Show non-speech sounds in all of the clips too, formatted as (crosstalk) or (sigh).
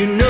you know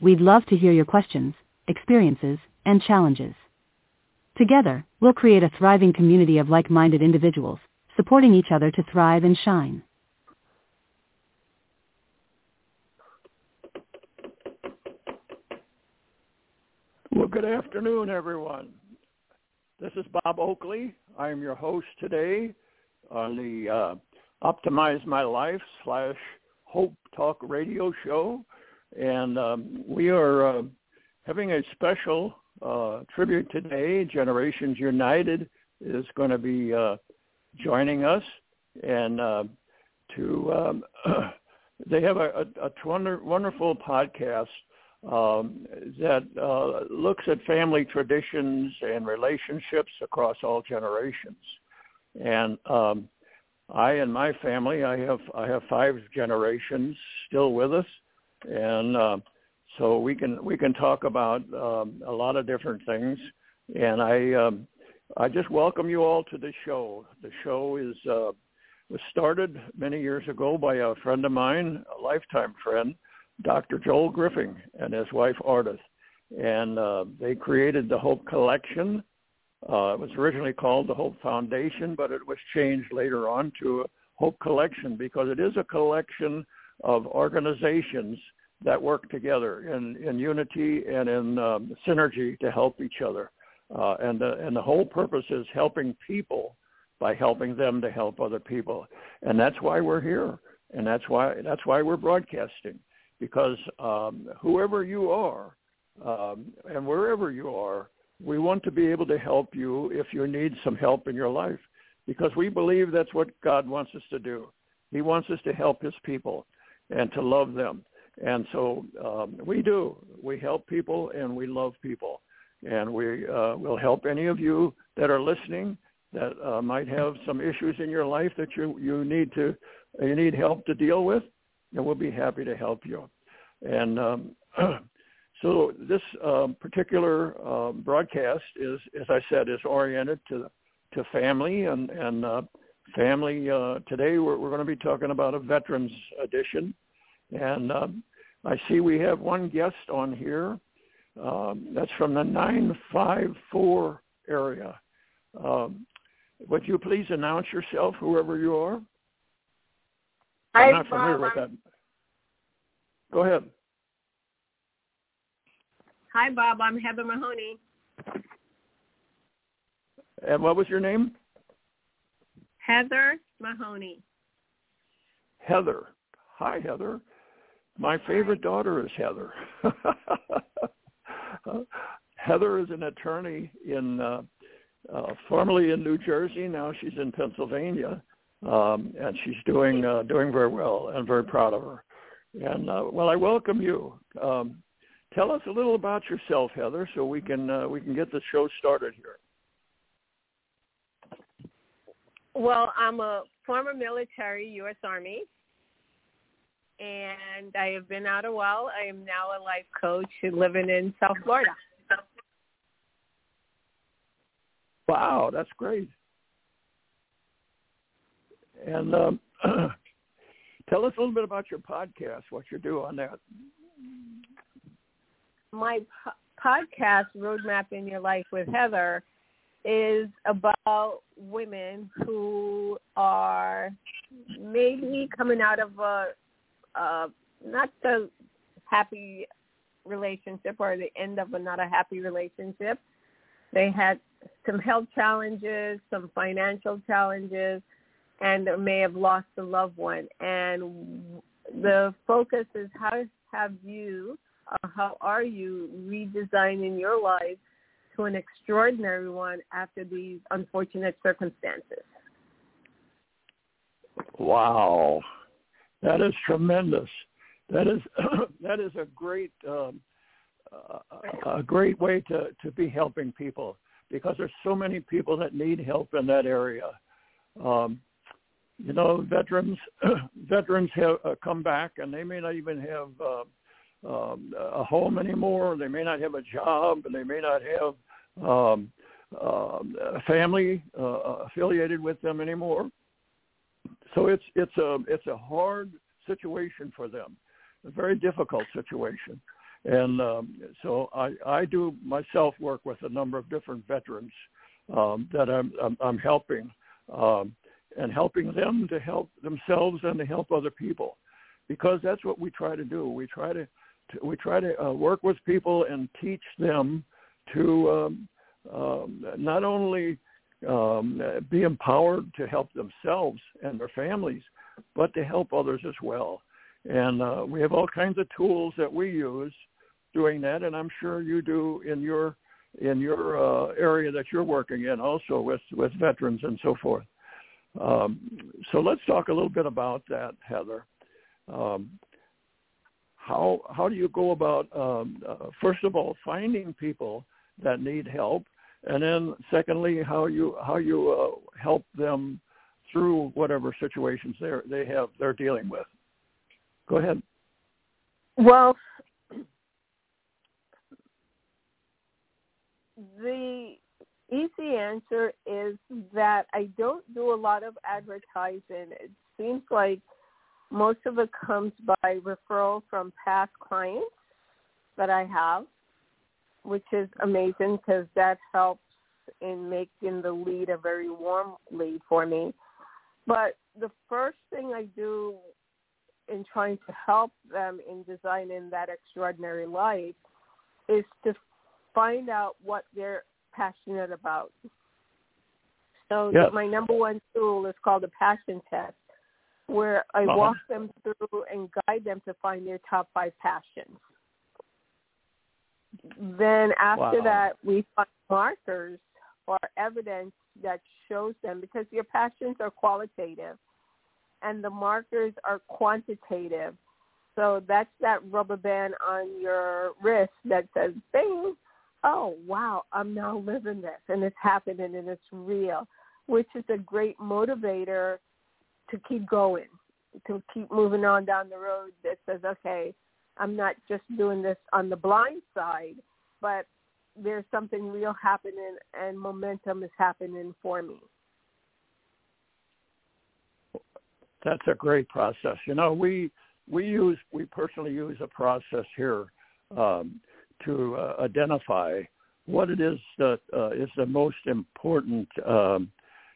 We'd love to hear your questions, experiences, and challenges. Together, we'll create a thriving community of like-minded individuals, supporting each other to thrive and shine. Well, good afternoon, everyone. This is Bob Oakley. I am your host today on the uh, Optimize My Life slash Hope Talk radio show. And um, we are uh, having a special uh, tribute today. Generations United is going to be uh, joining us. And uh, to um, (clears throat) they have a, a, a wonder, wonderful podcast um, that uh, looks at family traditions and relationships across all generations. And um, I and my family, I have I have five generations still with us, and uh, so we can we can talk about um, a lot of different things. And I um, I just welcome you all to the show. The show is uh, was started many years ago by a friend of mine, a lifetime friend, Dr. Joel Griffing and his wife Ardith, and uh, they created the Hope Collection. Uh, it was originally called the Hope Foundation, but it was changed later on to Hope Collection because it is a collection of organizations that work together in, in unity and in um, synergy to help each other. Uh, and, the, and the whole purpose is helping people by helping them to help other people. And that's why we're here. And that's why, that's why we're broadcasting because um, whoever you are um, and wherever you are, we want to be able to help you if you need some help in your life because we believe that's what God wants us to do. He wants us to help his people and to love them. And so um, we do. We help people and we love people. And we uh, will help any of you that are listening that uh, might have some issues in your life that you, you need to you need help to deal with and we'll be happy to help you. And um, (clears throat) so this um, particular uh, broadcast is, as I said, is oriented to to family and and uh, family. Uh, today we're, we're going to be talking about a veterans edition, and um, I see we have one guest on here. Um, that's from the 954 area. Um, would you please announce yourself, whoever you are? Hi, I'm not familiar Bob. with that. Go ahead. Hi, Bob. I'm Heather Mahoney. And what was your name? Heather Mahoney. Heather. Hi, Heather. My favorite daughter is Heather. (laughs) Heather is an attorney in uh, uh, formerly in New Jersey. Now she's in Pennsylvania, um, and she's doing uh, doing very well. and very proud of her. And uh, well, I welcome you. Um, tell us a little about yourself, Heather, so we can uh, we can get the show started here. Well, I'm a former military U.S. Army, and I have been out a while. I am now a life coach living in South Florida. Wow, that's great. And um, (clears throat) tell us a little bit about your podcast, what you do on that. My po- podcast, Roadmap in Your Life with Heather, is about women who are maybe coming out of a, uh, not the happy relationship or the end of a not a happy relationship. They had some health challenges, some financial challenges, and may have lost a loved one. And the focus is how have you, how are you redesigning your life to an extraordinary one after these unfortunate circumstances? Wow, that is tremendous. That is (clears throat) that is a great um, uh, a great way to to be helping people because there's so many people that need help in that area. Um, you know, veterans (clears throat) veterans have uh, come back and they may not even have uh, um, a home anymore. They may not have a job, and they may not have um, uh, a family uh, affiliated with them anymore. So it's it's a it's a hard situation for them, a very difficult situation. And um, so I, I do myself work with a number of different veterans um, that I'm, I'm, I'm helping um, and helping them to help themselves and to help other people because that's what we try to do. We try to, to we try to uh, work with people and teach them to um, um, not only um, be empowered to help themselves and their families, but to help others as well. And uh, we have all kinds of tools that we use doing that, and I'm sure you do in your in your uh, area that you're working in also with with veterans and so forth. Um, so let's talk a little bit about that, Heather. Um, how how do you go about um, uh, first of all finding people that need help, and then secondly how you how you uh, help them through whatever situations they they have they're dealing with. Go ahead. Well, the easy answer is that I don't do a lot of advertising. It seems like most of it comes by referral from past clients that I have, which is amazing because that helps in making the lead a very warm lead for me. But the first thing I do in trying to help them in designing that extraordinary life is to find out what they're passionate about. So Yes. my number one tool is called the passion test, where I Uh-huh. walk them through and guide them to find their top five passions. Then after Wow. that, we find markers or evidence that shows them because your passions are qualitative and the markers are quantitative. So that's that rubber band on your wrist that says, bing, oh, wow, I'm now living this and it's happening and it's real, which is a great motivator to keep going, to keep moving on down the road that says, okay, I'm not just doing this on the blind side, but there's something real happening and momentum is happening for me. That's a great process. You know, we we use we personally use a process here um, to uh, identify what it is that uh, is the most important um,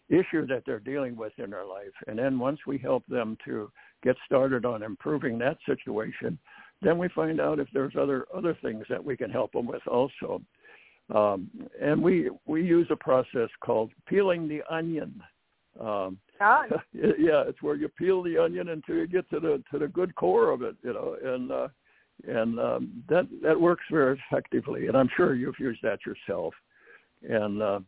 issue that they're dealing with in their life, and then once we help them to get started on improving that situation, then we find out if there's other other things that we can help them with also. Um, and we we use a process called peeling the onion. Um, God. (laughs) yeah, it's where you peel the onion until you get to the to the good core of it, you know, and uh, and um, that that works very effectively. And I'm sure you've used that yourself. And uh,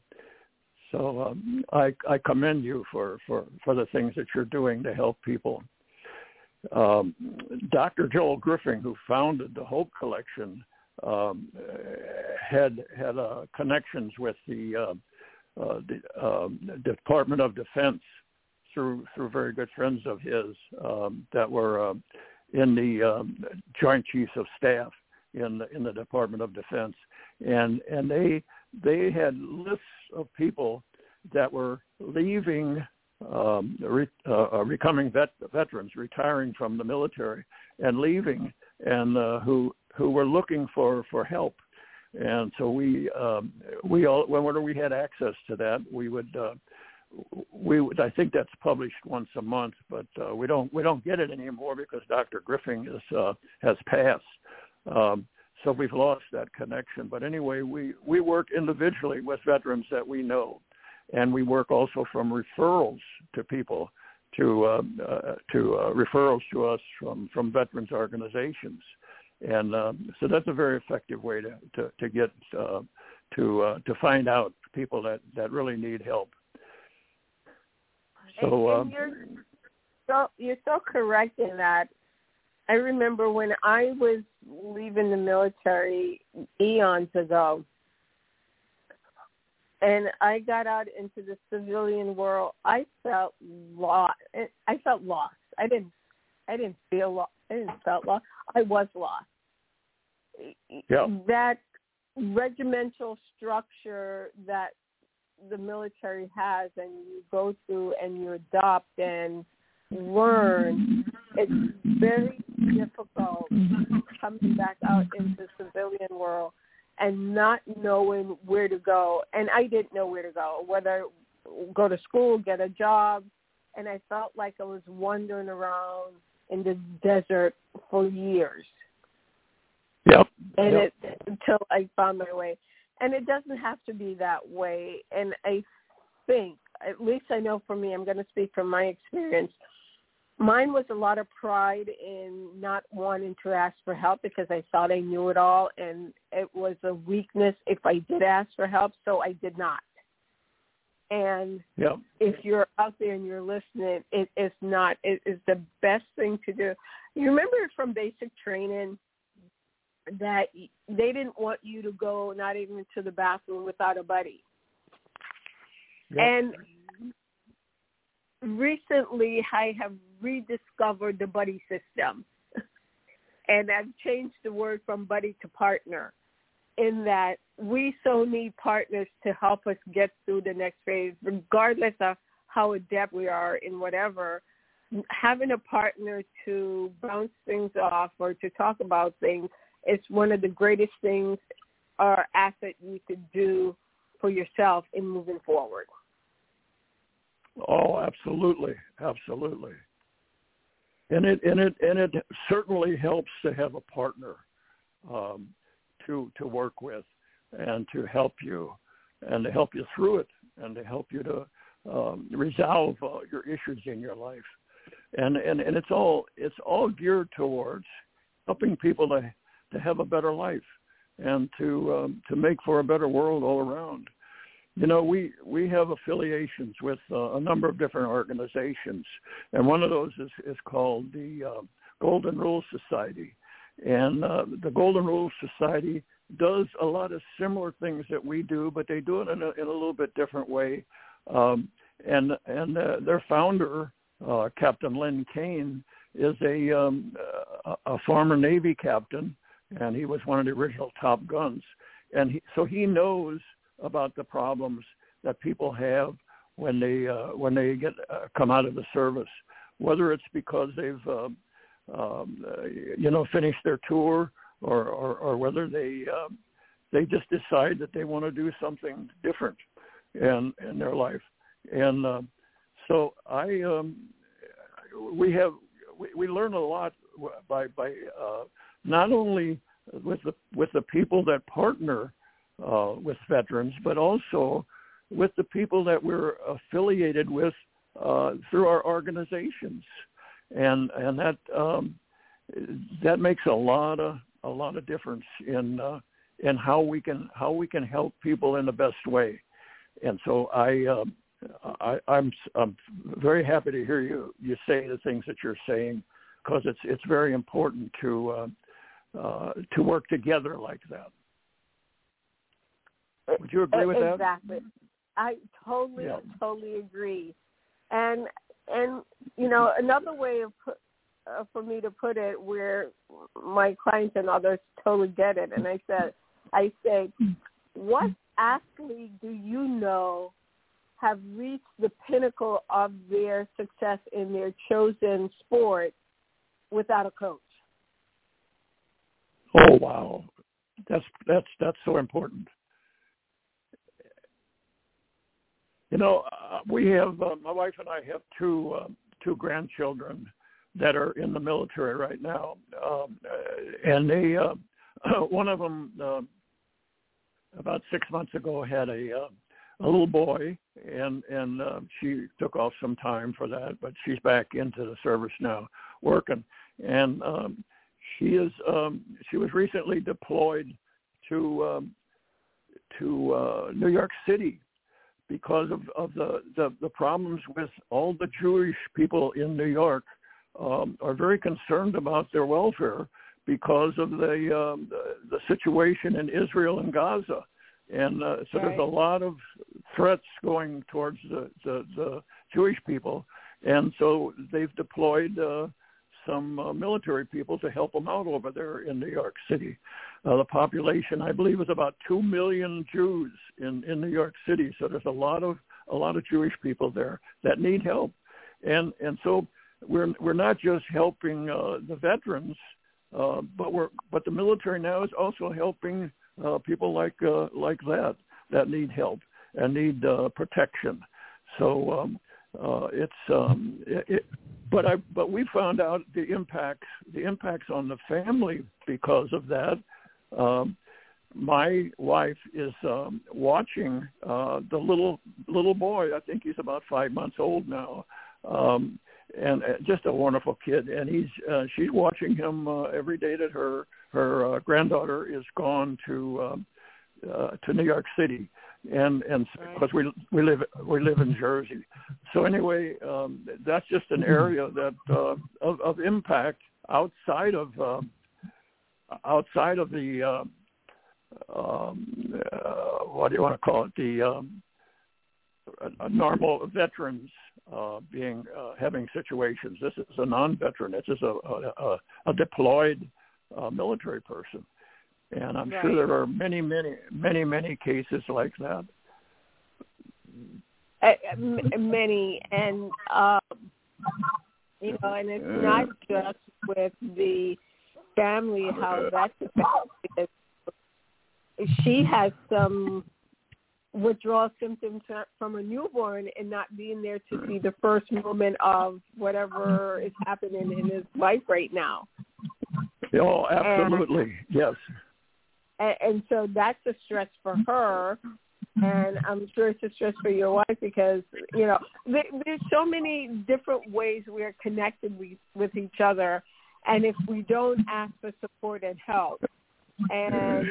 so um, I I commend you for for for the things that you're doing to help people. Um, Dr. Joel Griffin, who founded the Hope Collection, um, had had uh, connections with the uh, uh, the um, Department of Defense through through very good friends of his um, that were uh, in the um, Joint Chiefs of Staff in the, in the Department of Defense, and and they they had lists of people that were leaving um, re, uh, becoming vet, veterans, retiring from the military, and leaving, and uh, who who were looking for for help and so we um, we all whenever we had access to that, we would uh, we would I think that's published once a month, but uh, we don't we don't get it anymore because Dr. Griffin is uh, has passed. Um, so we've lost that connection. But anyway, we we work individually with veterans that we know, and we work also from referrals to people to uh, uh, to uh, referrals to us from from veterans organizations, and um, so that's a very effective way to to, to get uh, to uh, to find out people that that really need help. So, and, um, you're so you're so correct in that. I remember when I was leaving the military eons ago, and I got out into the civilian world. I felt lost. I felt lost. I didn't. I didn't feel lost. I didn't felt lost. I was lost. Yeah. That regimental structure that the military has and you go through and you adopt and learn, it's very difficult coming back out into the civilian world and not knowing where to go. And I didn't know where to go, whether go to school, get a job. And I felt like I was wandering around in the desert for years. Yep. And yep. it until I found my way. And it doesn't have to be that way. And I think, at least I know for me, I'm going to speak from my experience. Mine was a lot of pride in not wanting to ask for help because I thought I knew it all, and it was a weakness if I did ask for help, so I did not. And Yep. if you're out there and you're listening, it is not. It is the best thing to do. You remember from basic training that they didn't want you to go not even to the bathroom without a buddy. Yep. And recently I have rediscovered the buddy system. (laughs) and I've changed the word from buddy to partner in that we so need partners to help us get through the next phase, regardless of how adept we are in whatever. Having a partner to bounce things off or to talk about things is one of the greatest things or asset you could do for yourself in moving forward. Oh, absolutely, absolutely. And it and it and it certainly helps to have a partner um, to to work with and to help you and to help you through it and to help you to um, resolve uh, your issues in your life. And, and and it's all it's all geared towards helping people to to have a better life and to um, to make for a better world all around. You know, we we have affiliations with uh, a number of different organizations, and one of those is is called the uh, Golden Rule Society, and uh, the Golden Rule Society does a lot of similar things that we do, but they do it in a, in a little bit different way. Um, and and uh, their founder, uh, Captain Lynn Kane, is a um, a, former Navy captain, and he was one of the original Top Guns, and he, so he knows about the problems that people have when they uh, when they get uh, come out of the service, whether it's because they've uh, um, uh, you know finished their tour or or, or whether they uh, they just decide that they want to do something different in in their life, and so I um, we have we, we learn a lot by by uh, not only with the with the people that partner uh, with veterans, but also with the people that we're affiliated with uh, through our organizations, and and that um, that makes a lot of a lot of difference in uh, in how we can how we can help people in the best way, and so I. Uh, I, I'm I'm very happy to hear you you say the things that you're saying because it's it's very important to uh, uh, to work together like that. Would you agree with that? Exactly. I totally, Yeah. totally agree. And and you know another way of put, uh, for me to put it, where my clients and others totally get it, and I said, I say, what athlete do you know have reached the pinnacle of their success in their chosen sport without a coach? Oh wow, that's that's that's so important. You know, uh, we have uh, my wife and I have two uh, two grandchildren that are in the military right now, um, uh, and they uh, (clears throat) one of them uh, about six months ago had a uh, a little boy, and and uh, she took off some time for that, but she's back into the service now, working, and um, she is um, she was recently deployed to um, to uh, New York City because of, of the, the, the problems with all the Jewish people in New York um, are very concerned about their welfare because of the, um, the the situation in Israel and Gaza, and uh, so Right. there's a lot of threats going towards the, the, the Jewish people, and so they've deployed uh, some uh, military people to help them out over there in New York City. Uh, the population, I believe, is about two million Jews in in New York City. So there's a lot of a lot of Jewish people there that need help, and and so we're we're not just helping uh, the veterans, uh, but we're but the military now is also helping uh, people like uh, like that that need help and need uh, protection. So um, uh, it's um, it, it, but I but we found out the impacts the impacts on the family because of that. Um, my wife is um, watching uh, the little little boy. I think he's about five months old now, um, and uh, just a wonderful kid. And he's uh, she's watching him uh, every day that her her uh, granddaughter is gone to um, uh, to New York City, and and because we we live we live in Jersey. So anyway, um, that's just an area that uh, of, of impact outside of uh, outside of the uh, um, uh, what do you want to call it the um, a, a normal veterans uh, being uh, having situations. This is a non-veteran. This is a a, a deployed uh, military person, and I'm sure there are many, many, many, many cases like that. uh, many. And um you know and it's not just with the family how that's affected. She has some withdrawal symptoms from a newborn and not being there to see the first moment of whatever is happening in his life right now. Oh, absolutely, yes. And, and so that's a stress for her and i'm sure it's a stress for your wife because you know there, there's so many different ways we're connected with, with each other and if we don't ask for support and help and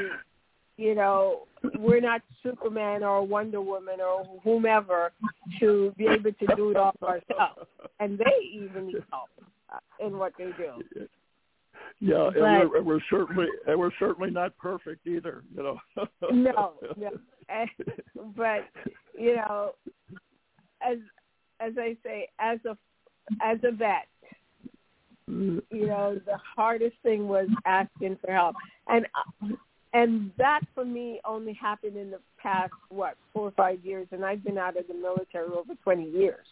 you know we're not superman or wonder woman or whomever to be able to do it all ourselves and they even need help in what they do Yeah, and But- we're, we're certainly and we're certainly not perfect either. You know. no, (laughs) no. Eh, but you know, as as I say, as a as a vet, you know, the hardest thing was asking for help, and and that for me only happened in the past what four or five years, and I've been out of the military over twenty years.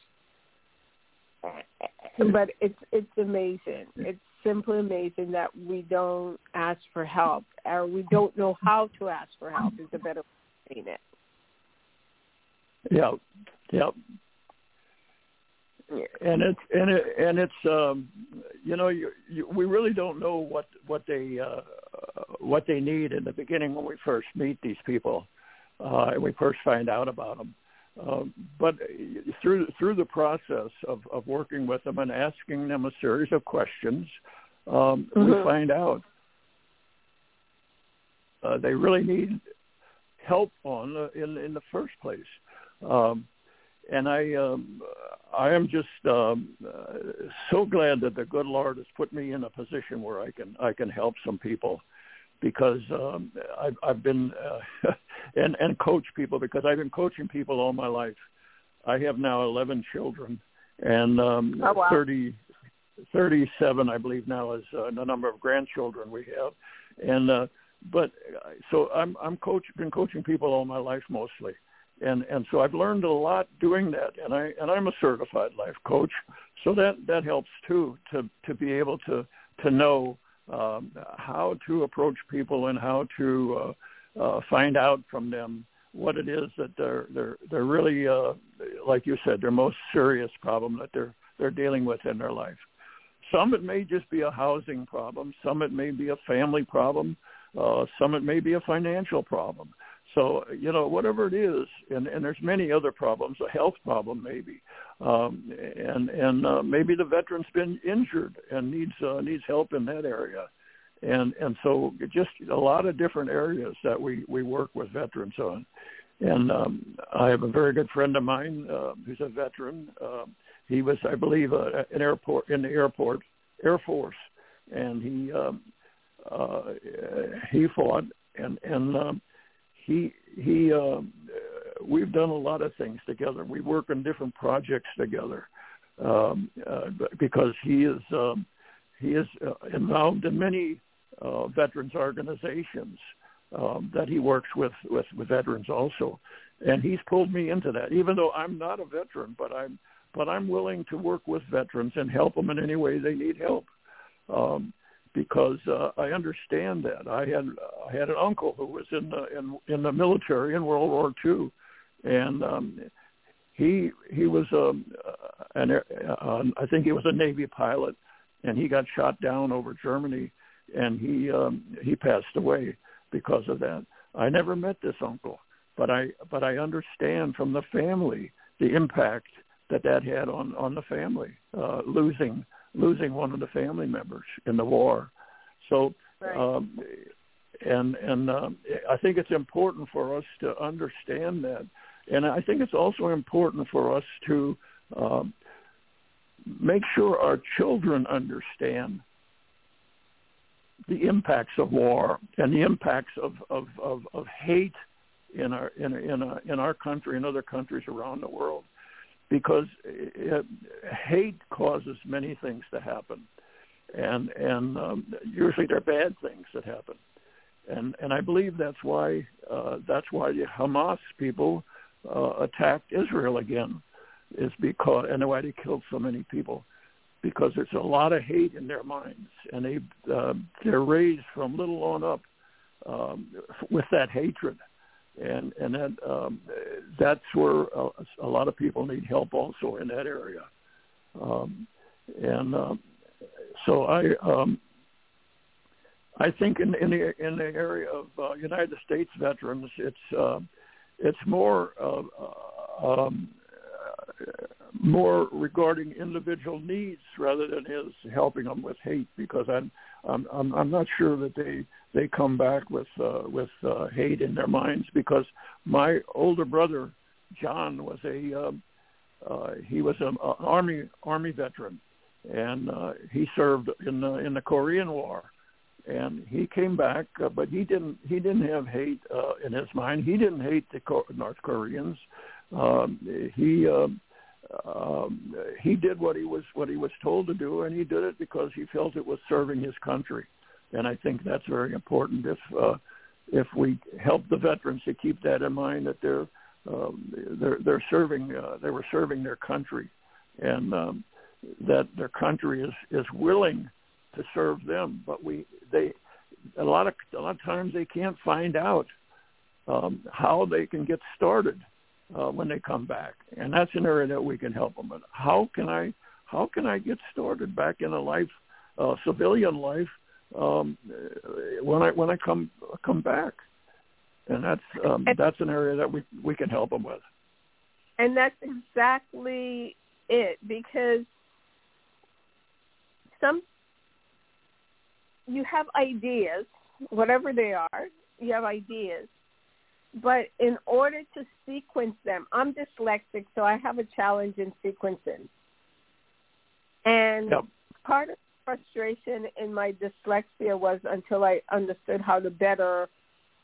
But it's it's amazing. It's simply amazing that we don't ask for help, or we don't know how to ask for help. Is a better way of saying it. Yeah, yeah. And it's and it and it's um, you know you, you, we really don't know what what they uh, what they need in the beginning when we first meet these people uh, and we first find out about them. Um, but through through the process of, of working with them and asking them a series of questions, um, we Mhm. find out uh, they really need help on uh, in in the first place. Um, and I um, I am just um, uh, so glad that the good Lord has put me in a position where I can I can help some people because um, I've, I've been uh, (laughs) and and coach people because I've been coaching people all my life. I have now 11 children and um, Oh, wow. 30 37 I believe now is uh, the number of grandchildren we have and uh, but uh, so I'm I'm coach been coaching people all my life mostly and and so I've learned a lot doing that and I and I'm a certified life coach so that that helps too to to be able to to know um, how to approach people and how to uh, uh, find out from them what it is that they're they're they're really uh, like you said their most serious problem that they're they're dealing with in their life. Some it may just be a housing problem. Some it may be a family problem. Uh, some it may be a financial problem. So you know whatever it is, and, and there's many other problems, a health problem maybe, um, and and uh, maybe the veteran's been injured and needs uh, needs help in that area, and and so just a lot of different areas that we we work with veterans on, and um, I have a very good friend of mine uh, who's a veteran. Uh, he was, I believe, uh, an airport in the airport Air Force, and he um, uh, he fought and and. Um, he he uh, we've done a lot of things together. We work on different projects together um, uh, because he is um, he is uh, involved in many uh, veterans organizations um, that he works with, with with veterans also, and he's pulled me into that. Even though I'm not a veteran, but I'm but I'm willing to work with veterans and help them in any way they need help. Um, because uh, I understand that. I had I had an uncle who was in the in in the military in World War II, and um, he he was um, an uh, I think he was a Navy pilot, and he got shot down over Germany, and he um, he passed away because of that. I never met this uncle, but I but I understand from the family the impact that that had on on the family, uh, losing losing one of the family members in the war. So, right. um, and and um, I think it's important for us to understand that, and I think it's also important for us to um, make sure our children understand the impacts of war and the impacts of of, of, of hate in our in in, a, in our country and other countries around the world because hate causes many things to happen, and and um, usually they're bad things that happen, and and I believe that's why uh, that's why the Hamas people uh, attacked Israel again, is because and why they killed so many people, because there's a lot of hate in their minds, and they uh, they're raised from little on up um, with that hatred and and that um, that's where a, a lot of people need help also in that area. Um, and um, so I um, I think in in the in the area of uh, United States veterans, it's uh, it's more uh, um, more regarding individual needs rather than his helping them with hate because I'm I'm I'm, not sure that they they come back with uh, with uh, hate in their minds because my older brother John was a um, uh, he was an army army veteran and uh, he served in the in the Korean War and he came back uh, but he didn't he didn't have hate uh, in his mind. He didn't hate the North Koreans um, he um, um, he did what he was what he was told to do, and he did it because he felt it was serving his country. And I think that's very important. If uh, if we help the veterans to keep that in mind, that they're um, they're they're serving uh, they were serving their country, and um, that their country is is willing to serve them. But we they a lot of a lot of times they can't find out um, how they can get started uh, when they come back, and that's an area that we can help them with. How can I how can I get started back in a life, uh, civilian life, um, when I when I come come back? And that's um, that's an area that we we can help them with. And that's exactly it because some you have ideas, whatever they are, you have ideas, but in order to sequence them, I'm dyslexic, so I have a challenge in sequencing. And yep. part of the frustration in my dyslexia was until I understood how to better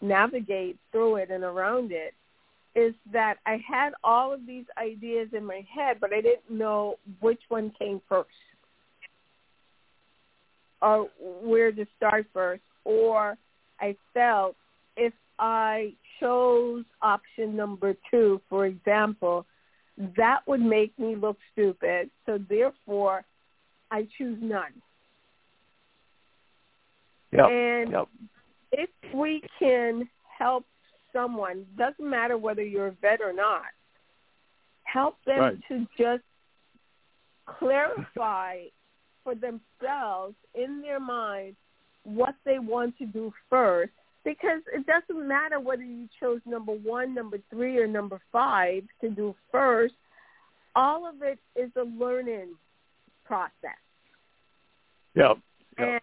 navigate through it and around it, is that I had all of these ideas in my head, but I didn't know which one came first or where to start first. Or I felt if I chose option number two, for example, that would make me look stupid. So therefore, I choose none. Yep. And yep. if we can help someone, doesn't matter whether you're a vet or not, help them right. to just clarify for themselves in their mind what they want to do first because it doesn't matter whether you chose number one, number three, or number five to do first. All of it is a learning process. Yeah. And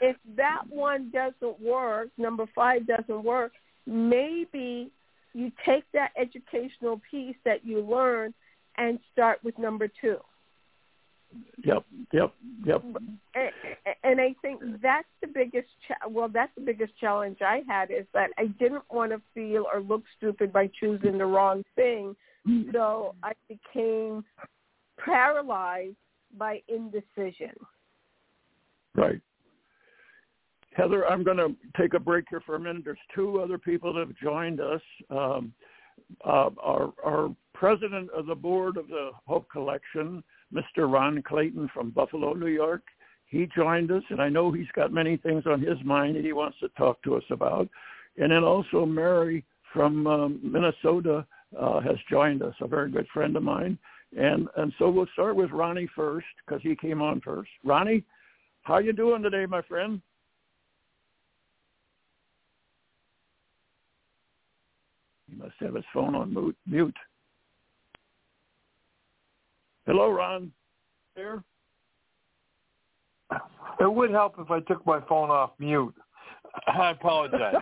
if that one doesn't work, number five doesn't work, maybe you take that educational piece that you learn and start with number two. Yep. Yep. Yep. And, and I think that's the biggest cha- well that's the biggest challenge I had is that I didn't want to feel or look stupid by choosing the wrong thing. So I became paralyzed by indecision. Right. Heather, I'm going to take a break here for a minute. There's two other people that have joined us. Um, uh, our, our president of the board of the Hope Collection, Mr. Ron Clayton from Buffalo, New York, he joined us, and I know he's got many things on his mind that he wants to talk to us about. And then also Mary from um, Minnesota uh, has joined us, a very good friend of mine. And and so we'll start with Ronnie first because he came on first. Ronnie, how you doing today, my friend? He must have his phone on mute. Mute. Hello, Ron. There. It would help if I took my phone off mute. (laughs) I apologize.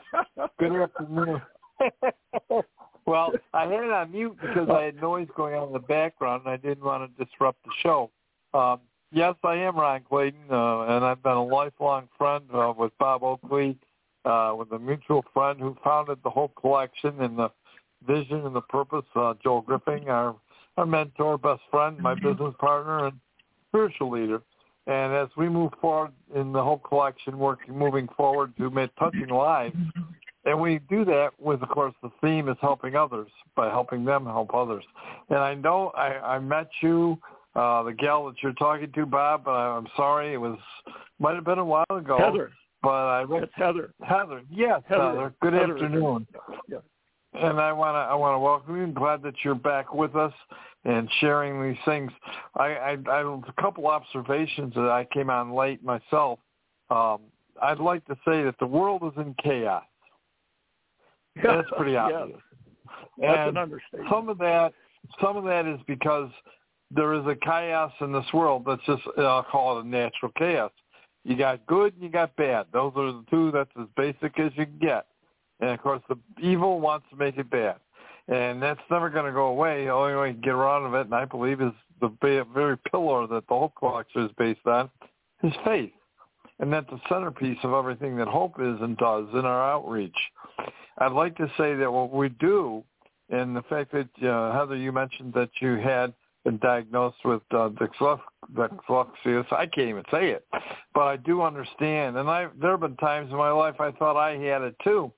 Good afternoon. (laughs) well, I had it on mute because I had noise going on in the background, and I didn't want to disrupt the show. Um, yes, I am Ron Clayton, uh, and I've been a lifelong friend uh, with Bob Oakley, uh, with a mutual friend who founded the Hope Collection and the vision and the purpose. Uh, Joel Griffing, our our mentor, best friend, my business partner, and spiritual leader. And as we move forward in the Hope Collection, working moving forward to make touching lives, and we do that with, of course, the theme is helping others by helping them help others. And I know I, I met you, uh, the gal that you're talking to, Bob. But I'm sorry, it was might have been a while ago. Heather. But I It's Heather. Heather. Yes, Heather. Heather. Good Heather. afternoon. Yeah. And I want to I want to welcome you. I'm glad that you're back with us and sharing these things. I, I, I a couple observations that I came on late myself. Um, I'd like to say that the world is in chaos. (laughs) That's pretty Yeah. obvious. That's and an understatement. some of that some of that is because there is a chaos in this world that's just I'll call it a natural chaos. You got good and you got bad. Those are the two that's as basic as you can get. And of course the evil wants to make it bad. And that's never going to go away. The only way to get around of it, and I believe, is the very pillar that the Hope Collection is based on, is faith. And that's the centerpiece of everything that Hope is and does in our outreach. I'd like to say that what we do, and the fact that, uh, Heather, you mentioned that you had been diagnosed with uh, dyslexia. I can't even say it, but I do understand. And I, there have been times in my life I thought I had it too.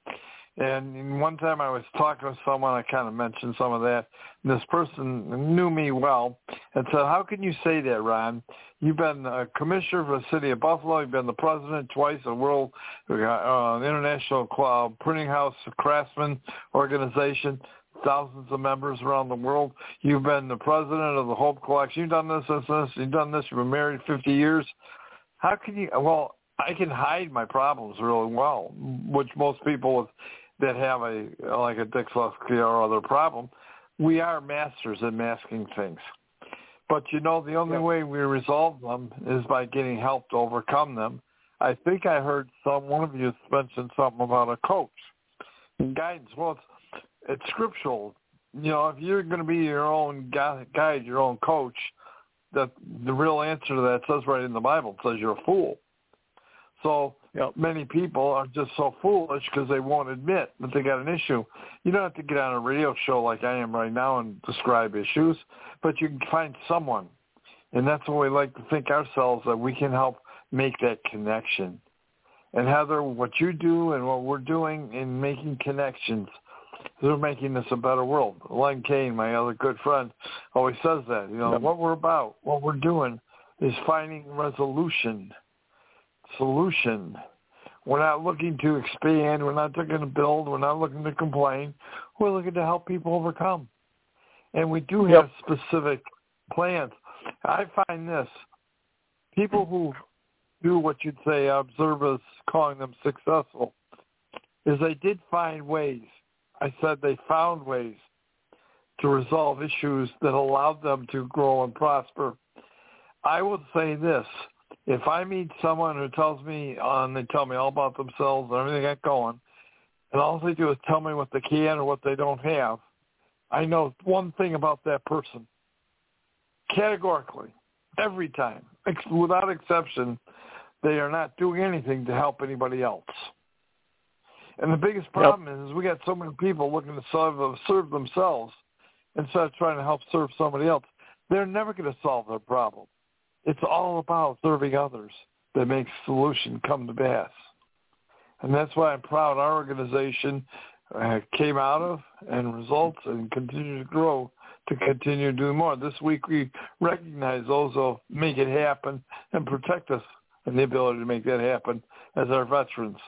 And one time I was talking with someone, I kind of mentioned some of that. And this person knew me well and said, how can you say that, Ron? You've been a commissioner for the city of Buffalo. You've been the president twice of World uh, International uh, Printing House Craftsman Organization, thousands of members around the world. You've been the president of the Hope Collection. You've done this, this, this. You've done this. You've been married 50 years. How can you, well, I can hide my problems really well, which most people with that have a like a dyslexia or other problem, we are masters at masking things. But you know, the only Yeah. way we resolve them is by getting help to overcome them. I think I heard some one of you mention something about a coach and guidance. Well, it's it's scriptural. You know, if you're going to be your own gui- guide, your own coach, that the real answer to that says right in the Bible. It says you're a fool. So Yep. many people are just so foolish because they won't admit that they got an issue. You don't have to get on a radio show like I am right now and describe issues, but you can find someone. And that's what we like to think ourselves that we can help make that connection. And Heather, what you do and what we're doing in making connections, we're making this a better world. Len Kane, my other good friend, always says that. You know, Yep. what we're about, what we're doing is finding resolution solution. We're not looking to expand. We're not looking to build. We're not looking to complain. We're looking to help people overcome. And we do have specific plans. I find this. People who do what you'd say observers calling them successful, is they did find ways. I said they found ways to resolve issues that allowed them to grow and prosper. I would say this. If I meet someone who tells me, and they tell me all about themselves and everything they got going, and all they do is tell me what they can or what they don't have, I know one thing about that person. Categorically, every time, without exception, they are not doing anything to help anybody else. And the biggest problem is, is we got so many people looking to serve, serve themselves instead of trying to help serve somebody else. They're never going to solve their problem. It's all about serving others that makes solution come to pass. And that's why I'm proud our organization uh, came out of and results and continue to grow to continue doing more. This week we recognize those who make it happen and protect us and the ability to make that happen as our veterans.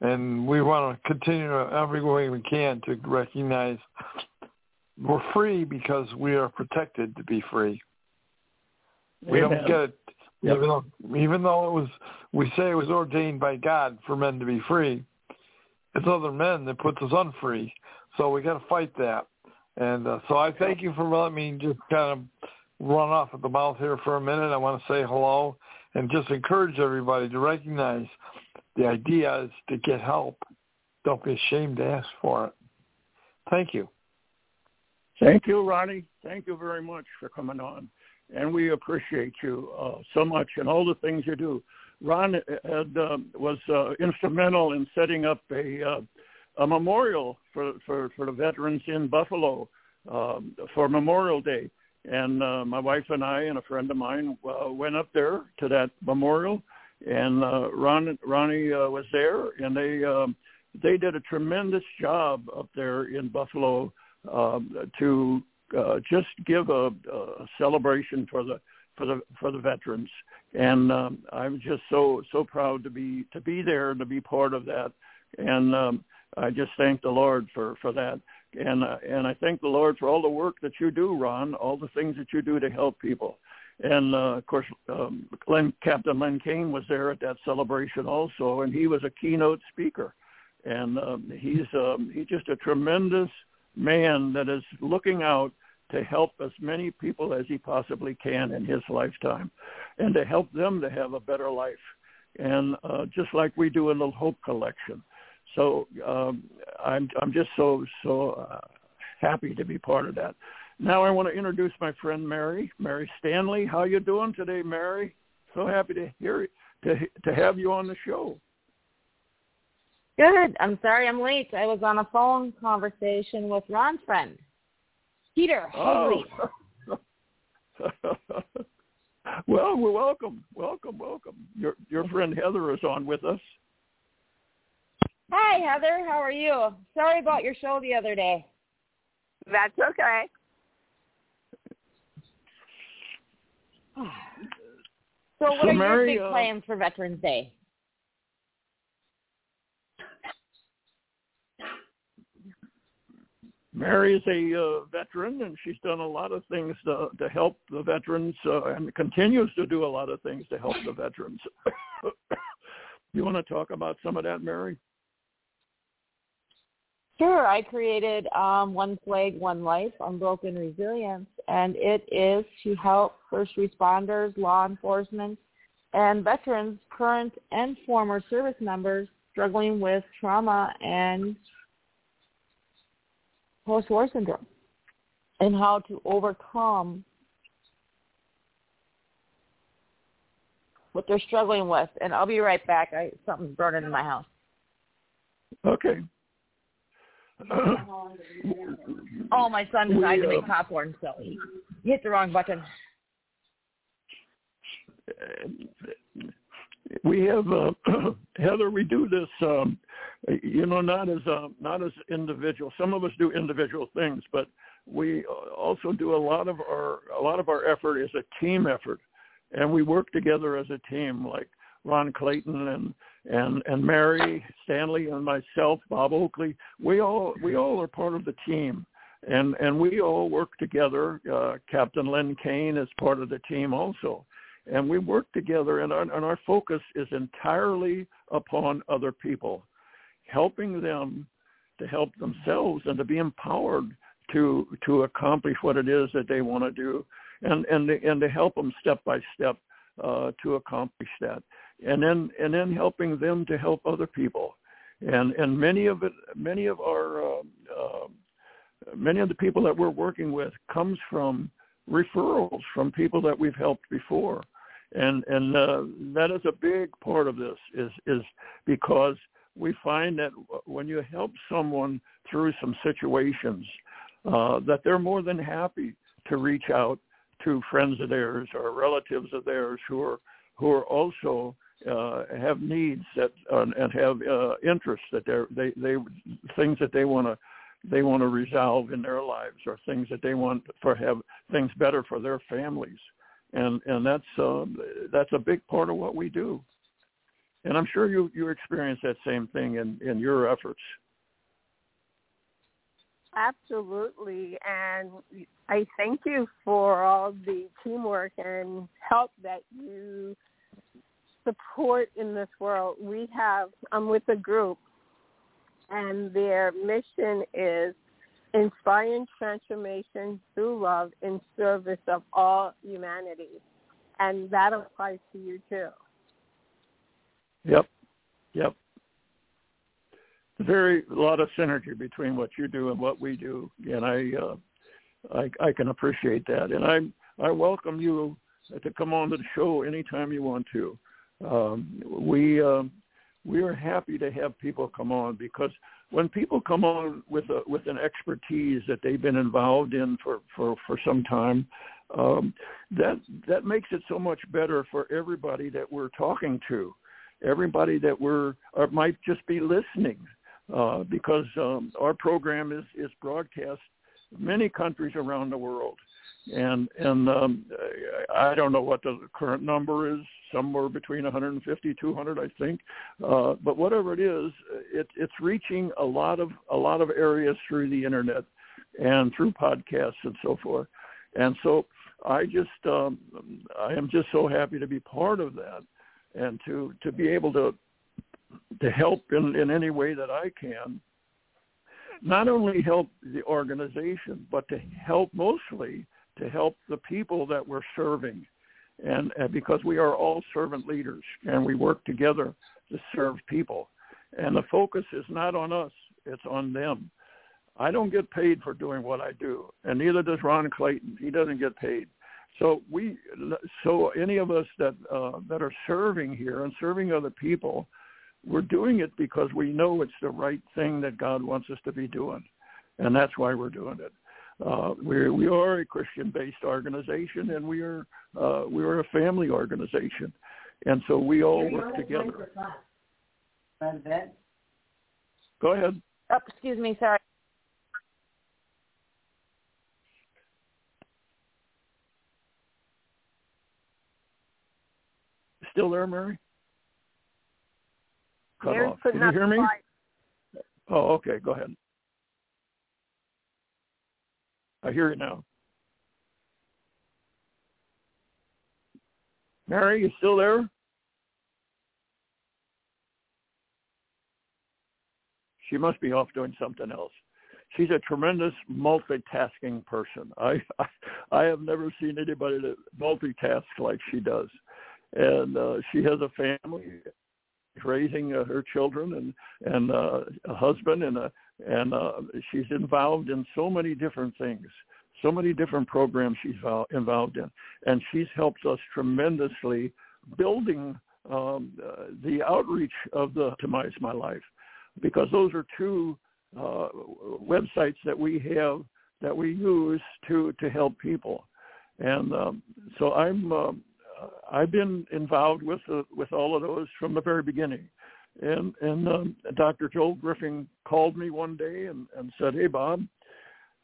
And we want to continue every way we can to recognize we're free because we are protected to be free. We Amen. don't get it, Yep. even though even though it was we say it was ordained by God for men to be free. It's other men that puts us unfree. So we got to fight that. And uh, so I thank you for letting me just kind of run off at the mouth here for a minute. I want to say hello and just encourage everybody to recognize the idea is to get help. Don't be ashamed to ask for it. Thank you. Thank you, Ronnie. Thank you very much for coming on. And we appreciate you uh, so much and all the things you do. Ron had, uh, was uh, instrumental in setting up a, uh, a memorial for, for, for the veterans in Buffalo um, for Memorial Day. And uh, my wife and I and a friend of mine uh, went up there to that memorial, and uh, Ron, Ronnie uh, was there, and they um, they did a tremendous job up there in Buffalo um, to uh, just give a, a celebration for the for the for the veterans, and um, I'm just so so proud to be to be there and to be part of that, and um, I just thank the Lord for for that, and uh, and I thank the Lord for all the work that you do, Ron, all the things that you do to help people. And uh, of course, um, Len, Captain Len Kane was there at that celebration also, and he was a keynote speaker. And um, he's um, he's just a tremendous man that is looking out to help as many people as he possibly can in his lifetime, and to help them to have a better life. And uh, just like we do in the Hope Collection. So um, I'm I'm just so so uh, happy to be part of that. Now I want to introduce my friend Mary, Mary Stanley. How you doing today, Mary? So happy to hear to to have you on the show. Good. I'm sorry I'm late. I was on a phone conversation with Ron's friend, Peter Oh. (laughs) Well, we're welcome, welcome, welcome. Your your friend Heather is on with us. Hi, Heather. How are you? Sorry about your show the other day. That's okay. So what So, are your big plans for Veterans Day? Mary is a uh, veteran, and she's done a lot of things to, to help the veterans, uh, and continues to do a lot of things to help the veterans. (coughs) you want to talk about some of that, Mary? Sure. I created um, One Flag, One Life, Unbroken Resilience, and it is to help first responders, law enforcement, and veterans, current and former service members struggling with trauma and post-war syndrome and how to overcome what they're struggling with. And I'll be right back. I, something's burning in my house. Okay. Oh, my son decided We, to make uh, popcorn, so he hit the wrong button. we have uh, (clears throat) Heather. We do this, um, you know, not as uh, not as individual. Some of us do individual things, but we also do a lot of our a lot of our effort is a team effort, and we work together as a team. Like Ron Clayton and and and Mary Stanley and myself, Bob Oakley. We all we all are part of the team, and and we all work together. Uh, Captain Len Kane is part of the team also, and we work together, and our, and our focus is entirely upon other people, helping them to help themselves and to be empowered to to accomplish what it is that they want to do, and and and to help them step by step uh, to accomplish that, and then and then helping them to help other people, and and many of it many of our uh, uh, many of the people that we're working with comes from referrals from people that we've helped before. And and uh, that is a big part of this is is because we find that when you help someone through some situations uh, that they're more than happy to reach out to friends of theirs or relatives of theirs who are who are also uh, have needs that uh, and have uh, interests that they're they they things that they want to they want to resolve in their lives or things that they want for have things better for their families. And and that's uh, that's a big part of what we do. And i'm sure you you experience that same thing in in your efforts Absolutely. And I thank you for all the teamwork and help that you support in this world. We have, I'm with a group, and their mission is inspiring transformation through love in service of all humanity. And that applies to you too. Yep. Yep very a lot of synergy between what you do and what we do, and I uh, I, I can appreciate that, and I I welcome you to come on to the show anytime you want to. Um, we uh, we are happy to have people come on because when people come on with a with an expertise that they've been involved in for for for some time, um, that that makes it so much better for everybody that we're talking to, everybody that we're or might just be listening uh, because um, our program is, is broadcast many countries around the world. And and um, I don't know what the current number is, somewhere between 150, 200, I think. Uh, but whatever it is, it, it's reaching a lot of a lot of areas through the internet and through podcasts and so forth. And so I just um, I am just so happy to be part of that and to to be able to to help in, in any way that I can, not only help the organization, but to help mostly to help the people that we're serving. And, and because we are all servant leaders and we work together to serve people. And the focus is not on us, it's on them. I don't get paid for doing what I do, and neither does Ron Clayton. He doesn't get paid. So we, so any of us that uh, that are serving here and serving other people, we're doing it because we know it's the right thing that God wants us to be doing, and that's why we're doing it. Uh, we we are a Christian-based organization, and we are uh, we are a family organization, and so we all work together. Go ahead. Oh, excuse me, sorry. Still there, Mary? Cut Mary's off. Can you hear me? light. Oh, okay. Go ahead. I hear you now. Mary, you still there? She must be off doing something else. She's a tremendous multitasking person. (laughs) I I, I have never seen anybody that multitask like she does, and uh, she has a family raising uh, her children and and uh, a husband and a and uh, she's involved in so many different things, so many different programs she's involved in, and she's helped us tremendously building um, uh, the outreach of the Optimize My Life, because those are two uh, websites that we have that we use to to help people, and um, so I'm. Um, I've been involved with uh, with all of those from the very beginning. And and um, Dr. Joel Griffin called me one day and, and said, "Hey Bob,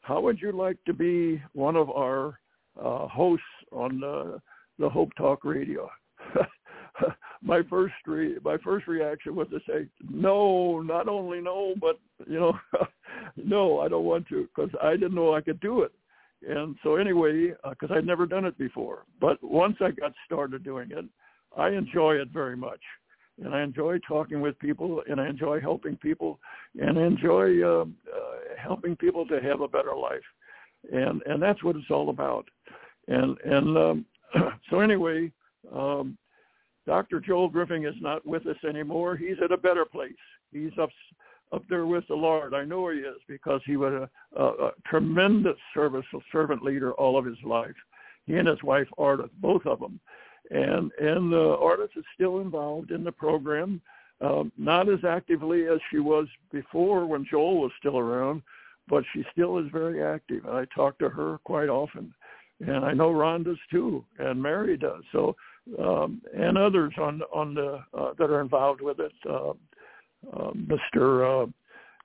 how would you like to be one of our uh, hosts on the, the Hope Talk Radio?" (laughs) my first re- my first reaction was to say, "No, not only no, but you know, (laughs) no, I don't want to," because I didn't know I could do it and so anyway, because I'd never done it before, but once I got started doing it, I enjoy it very much, and I enjoy talking with people, and I enjoy helping people, and I enjoy uh, uh, helping people to have a better life, and and that's what it's all about, and and um, (clears throat) so anyway. Um, Dr. Joel Griffin is not with us anymore. He's at a better place. He's up up there with the Lord. I know he is because he was a, a, a tremendous service a servant leader all of his life. He and his wife Ardith, both of them, and and uh, Ardith is still involved in the program, um, not as actively as she was before when Joel was still around, but she still is very active. And I talk to her quite often, and I know Ron does too, and Mary does. So um, and others on on the uh, that are involved with it. Uh, uh, Mr. Uh,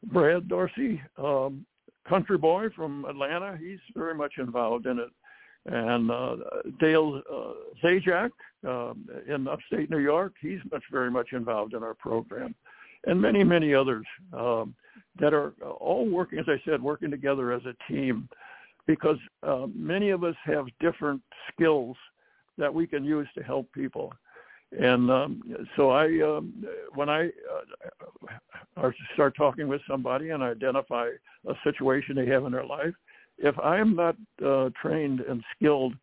Brad Dorsey, um, country boy from Atlanta, he's very much involved in it. And uh, Dale uh, Zajac uh, in upstate New York, he's much very much involved in our program, and many many others um, that are all working, as I said, working together as a team, because uh, many of us have different skills that we can use to help people. And um, so I, um, when I uh, start talking with somebody and identify a situation they have in their life, if I'm not uh, trained and skilled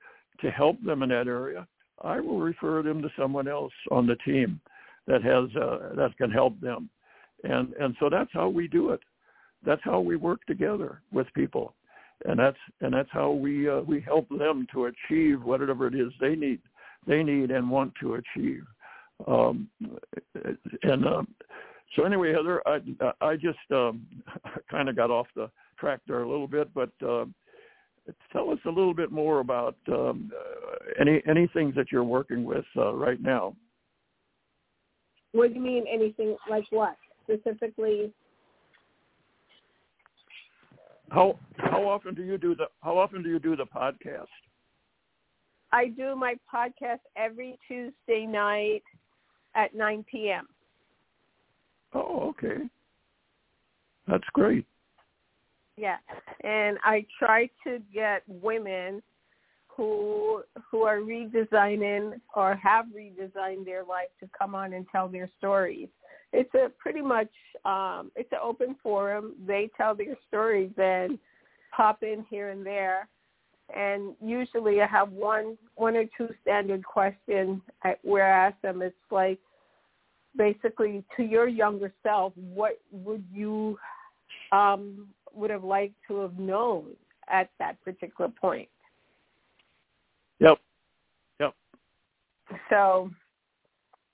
to help them in that area, I will refer them to someone else on the team that has uh, that can help them. And and so that's how we do it. That's how we work together with people, and that's and that's how we uh, we help them to achieve whatever it is they need they need and want to achieve. Um, and um, so anyway, Heather, I, I just um, (laughs) kind of got off the track there a little bit, but uh, tell us a little bit more about um, any any things that you're working with uh, right now. What do you mean? Anything like what specifically? How how often do you do the How often do you do the podcast? I do my podcast every Tuesday night at 9 p.m. Oh, okay. That's great. Yeah, and I try to get women who who are redesigning or have redesigned their life to come on and tell their stories. It's a pretty much um, it's an open forum. They tell their stories and pop in here and there and usually I have one one or two standard questions where I ask them. It's like basically to your younger self, what would you um, would have liked to have known at that particular point? Yep. Yep. So,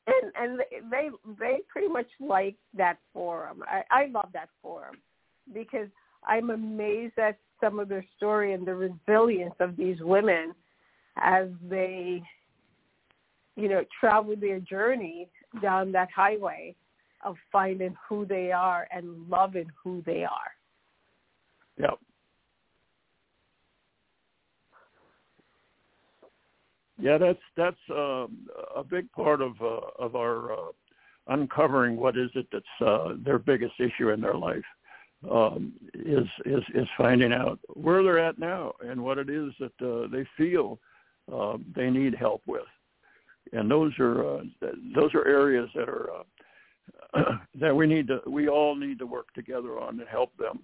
and and they they pretty much like that forum. I, I love that forum because I'm amazed at some of their story and the resilience of these women as they, you know, travel their journey down that highway of finding who they are and loving who they are. Yep. Yeah, that's that's um, a big part of uh, of our uh, uncovering what is it that's uh, their biggest issue in their life um, is is is finding out where they're at now and what it is that uh, they feel uh, they need help with, and those are uh, those are areas that are uh, (clears throat) that we need to we all need to work together on to help them,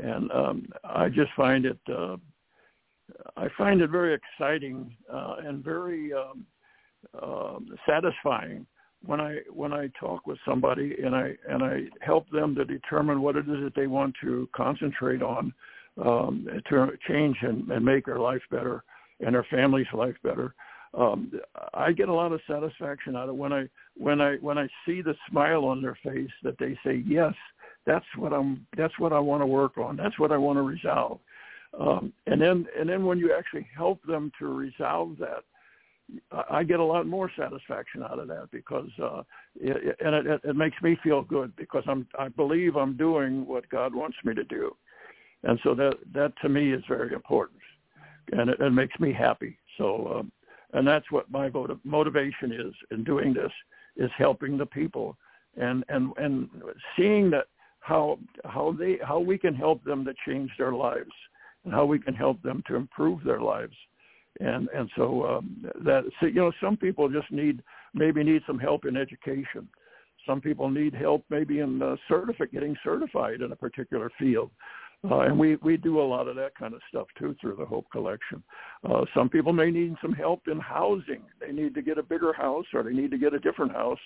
and um, I just find it uh, I find it very exciting uh, and very um, uh, satisfying when I when I talk with somebody and I and I help them to determine what it is that they want to concentrate on um, to change and, and make their life better and their family's life better. Um, I get a lot of satisfaction out of when I when I when I see the smile on their face that they say yes, that's what I'm that's what I want to work on. That's what I want to resolve. Um, and then and then when you actually help them to resolve that, I get a lot more satisfaction out of that because, uh, it, and it, it makes me feel good because I'm, I believe I'm doing what God wants me to do, and so that that to me is very important, and it, it makes me happy. So, um, and that's what my motivation is in doing this is helping the people, and and and seeing that how how they how we can help them to change their lives, and how we can help them to improve their lives. And and so um, that so, you know some people just need maybe need some help in education. Some people need help maybe in uh, certificate getting certified in a particular field. Uh, and we, we do a lot of that kind of stuff too through the Hope Collection. Uh, some people may need some help in housing. They need to get a bigger house or they need to get a different house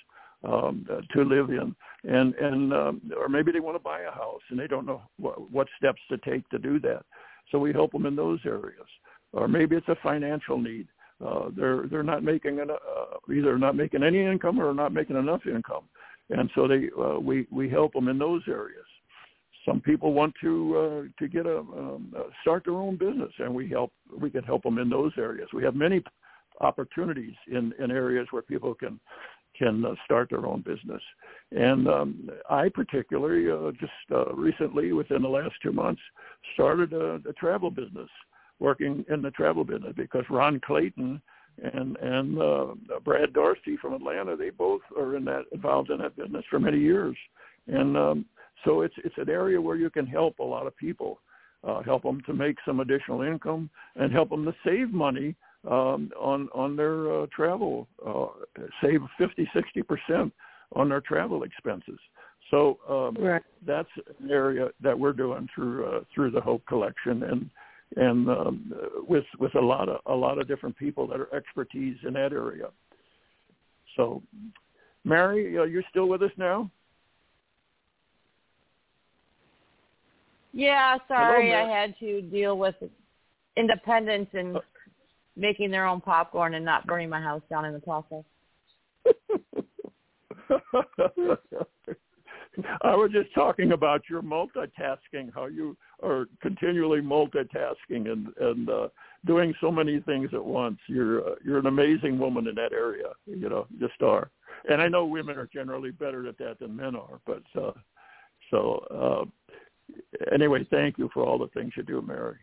um, uh, to live in, and and um, or maybe they want to buy a house and they don't know what, what steps to take to do that. So we help them in those areas. Or maybe it's a financial need. Uh, they're they're not making an, uh, either not making any income or not making enough income, and so they uh, we we help them in those areas. Some people want to uh, to get a um, uh, start their own business, and we help we can help them in those areas. We have many opportunities in in areas where people can can uh, start their own business. And um, I particularly just recently, within the last two months, started a, a travel business, working in the travel business because Ron Clayton and and uh, Brad Dorsey from Atlanta, they both are in that involved in that business for many years, and um, so it's it's an area where you can help a lot of people, uh, help them to make some additional income, and help them to save money um, on on their uh, travel, uh, save 50, 60 percent on their travel expenses. So um, Right. that's an area that we're doing through uh, through the Hope Collection and and um, with with a lot of a lot of different people that are expertise in that area. So, Mary, uh, you're still with us now? Yeah, sorry, I had to deal with independence and Uh, making their own popcorn and not burning my house down in the process. (laughs) I was just talking about your multitasking, how you are continually multitasking and and uh, doing so many things at once. You're uh, you're an amazing woman in that area. You know, just are. And I know women are generally better at that than men are. But uh, so uh, anyway, thank you for all the things you do, Mary.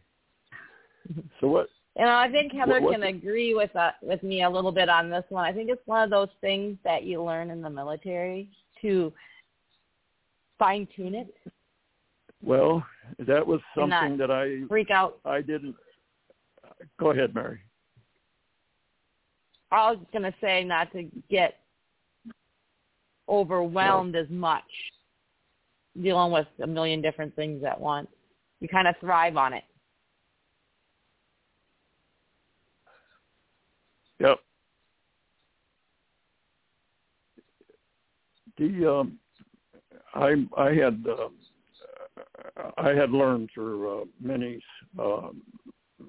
So what? And I think Heather What- what- can agree with uh, with me a little bit on this one. I think it's one of those things that you learn in the military to fine tune it, Well, that was something that I freak out. I didn't. Go ahead, Mary. I was gonna say not to get overwhelmed as much dealing with a million different things at once. You kind of thrive on it. Yep. The um, I I had uh, I had learned through uh, many uh,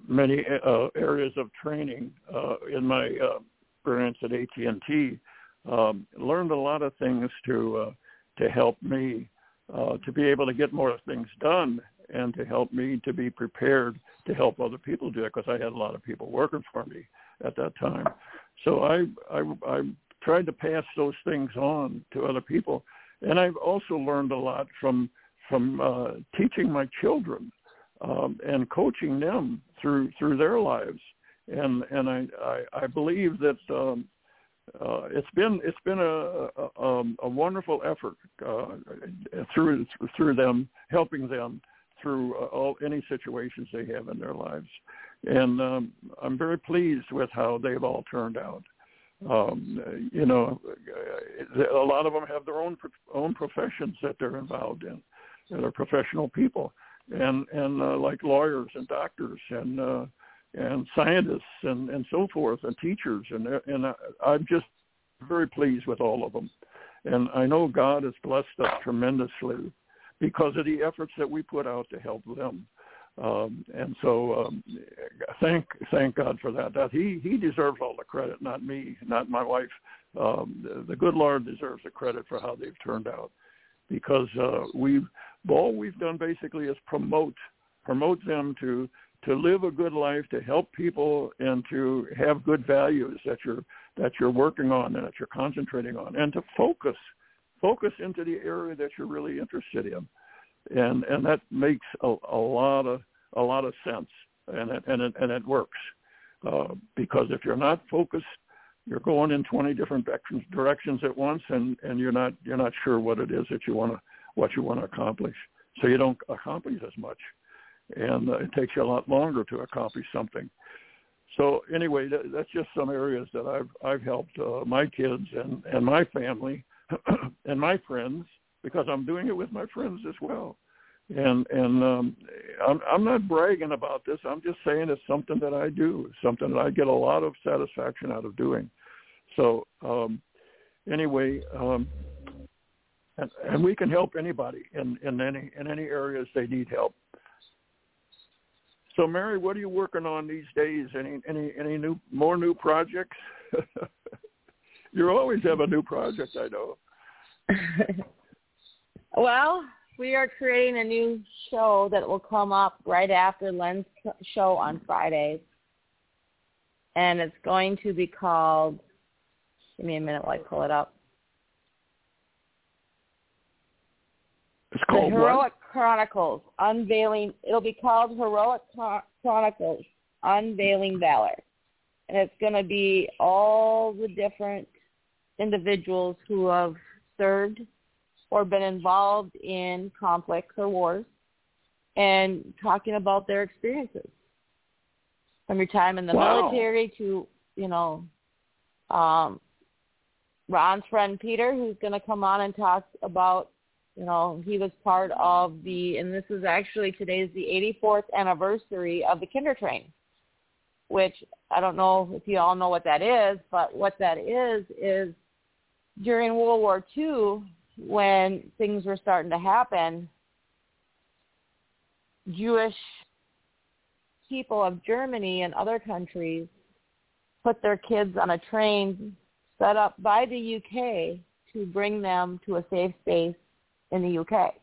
many uh, areas of training uh, in my uh, experience at AT and T. Um, learned a lot of things to uh, to help me uh, to be able to get more things done and to help me to be prepared to help other people do it because I had a lot of people working for me at that time. So I, I I tried to pass those things on to other people, and I've also learned a lot from from uh, teaching my children um, and coaching them through through their lives. And and I I, I believe that. Um, uh, it's been it's been a a, um, a wonderful effort uh, through through them helping them through uh, all any situations they have in their lives, and um, I'm very pleased with how they've all turned out. Um, you know, a lot of them have their own own professions that they're involved in. They're professional people, and and uh, like lawyers and doctors and uh, and scientists and and so forth and teachers and and I, I'm just very pleased with all of them, and I know God has blessed us tremendously because of the efforts that we put out to help them. Um, and so um, thank thank God for that. That he he deserves all the credit, not me, not my wife. Um, the, the good Lord deserves the credit for how they've turned out, because uh, we've all we've done basically is promote promote them to to live a good life, to help people, and to have good values that you're that you're working on and that you're concentrating on, and to focus focus into the area that you're really interested in, and and that makes a, a lot of a lot of sense, and it, and it, and it works uh, because if you're not focused, you're going in 20 different directions, at once, and and you're not you're not sure what it is that you want to what you want to accomplish, so you don't accomplish as much and uh, it takes you a lot longer to accomplish something. So anyway, that, that's just some areas that I've I've helped uh, my kids and and my family (clears throat) and my friends because I'm doing it with my friends as well. And and um, I'm I'm not bragging about this. I'm just saying it's something that I do, something that I get a lot of satisfaction out of doing. So um, anyway, um, and, and we can help anybody in, in any in any areas they need help. So, Mary, what are you working on these days? Any any any new more new projects? (laughs) you always have a new project, I know. (laughs) well, we are creating a new show that will come up right after Len's show on Fridays, and it's going to be called. Give me a minute while I pull it up. It's called the Heroic what? Chronicles Unveiling. It'll be called Heroic Chronicles Unveiling Valor, and it's going to be all the different individuals who have served or been involved in conflicts or wars, and talking about their experiences from your time in the wow. military to you know um, Ron's friend Peter, who's going to come on and talk about you know, he was part of the, and this is actually today's the 84th anniversary of the Kindertrain, which I don't know if you all know what that is, but what that is is during World War II, when things were starting to happen, Jewish people of Germany and other countries put their kids on a train set up by the UK to bring them to a safe space in the UK.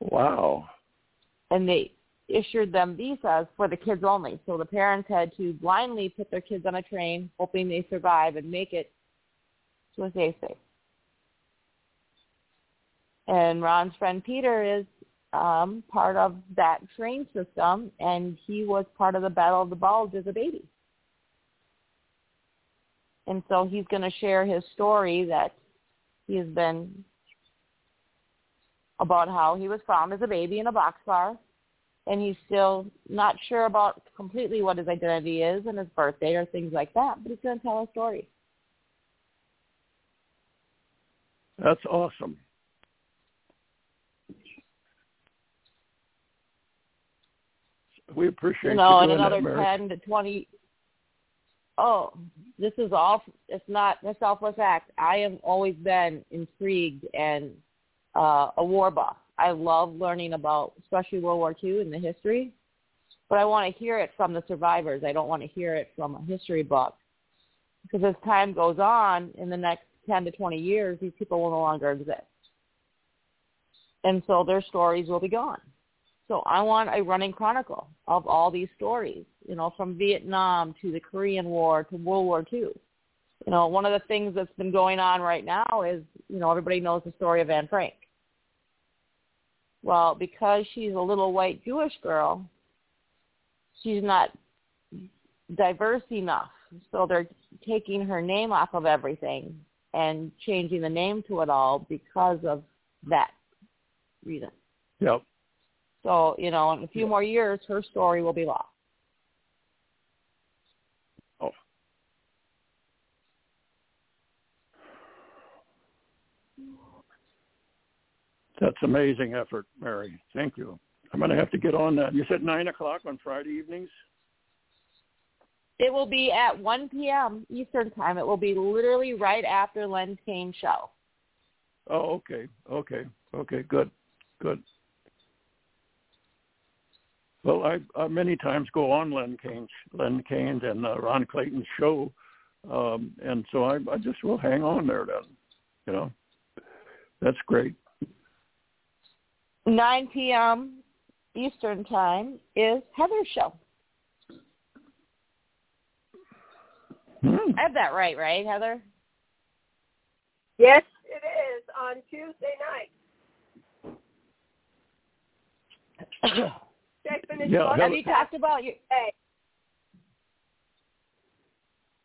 Wow. And they issued them visas for the kids only. So the parents had to blindly put their kids on a train, hoping they survive and make it to a safe space. And Ron's friend Peter is um, part of that train system, and he was part of the Battle of the Bulge as a baby. And so he's going to share his story that he has been about how he was found as a baby in a boxcar and he's still not sure about completely what his identity is and his birthday or things like that, but he's going to tell a story. That's awesome. We appreciate you know, you in another that, ten to twenty. Oh, this is all. It's not a selfless act. I have always been intrigued and uh, a war buff. I love learning about, especially World War II and the history, but I want to hear it from the survivors. I don't want to hear it from a history book. Because as time goes on, in the next 10 to 20 years, these people will no longer exist. And so their stories will be gone. So I want a running chronicle of all these stories, you know, from Vietnam to the Korean War to World War II. You know, one of the things that's been going on right now is, you know, everybody knows the story of Anne Frank. Well, because she's a little white Jewish girl, she's not diverse enough. So they're taking her name off of everything and changing the name to it all because of that reason. Yep. So, you know, in a few more years, her story will be lost. Oh. That's amazing effort, Mary. Thank you. I'm going to have to get on that. You said 9 o'clock on Friday evenings? It will be at 1 p.m. Eastern Time. It will be literally right after Len Kane's show. Oh, okay. Okay. Okay. Good. Good. Well, I, I many times go on Len Kane's, Len Kane's and uh, Ron Clayton's show, um, and so I, I just will hang on there then. You know, that's great. 9 p.m. Eastern Time is Heather's show. Hmm. I have that right, right, Heather? Yes, it is on Tuesday night. (clears throat) Have you talked about your hey,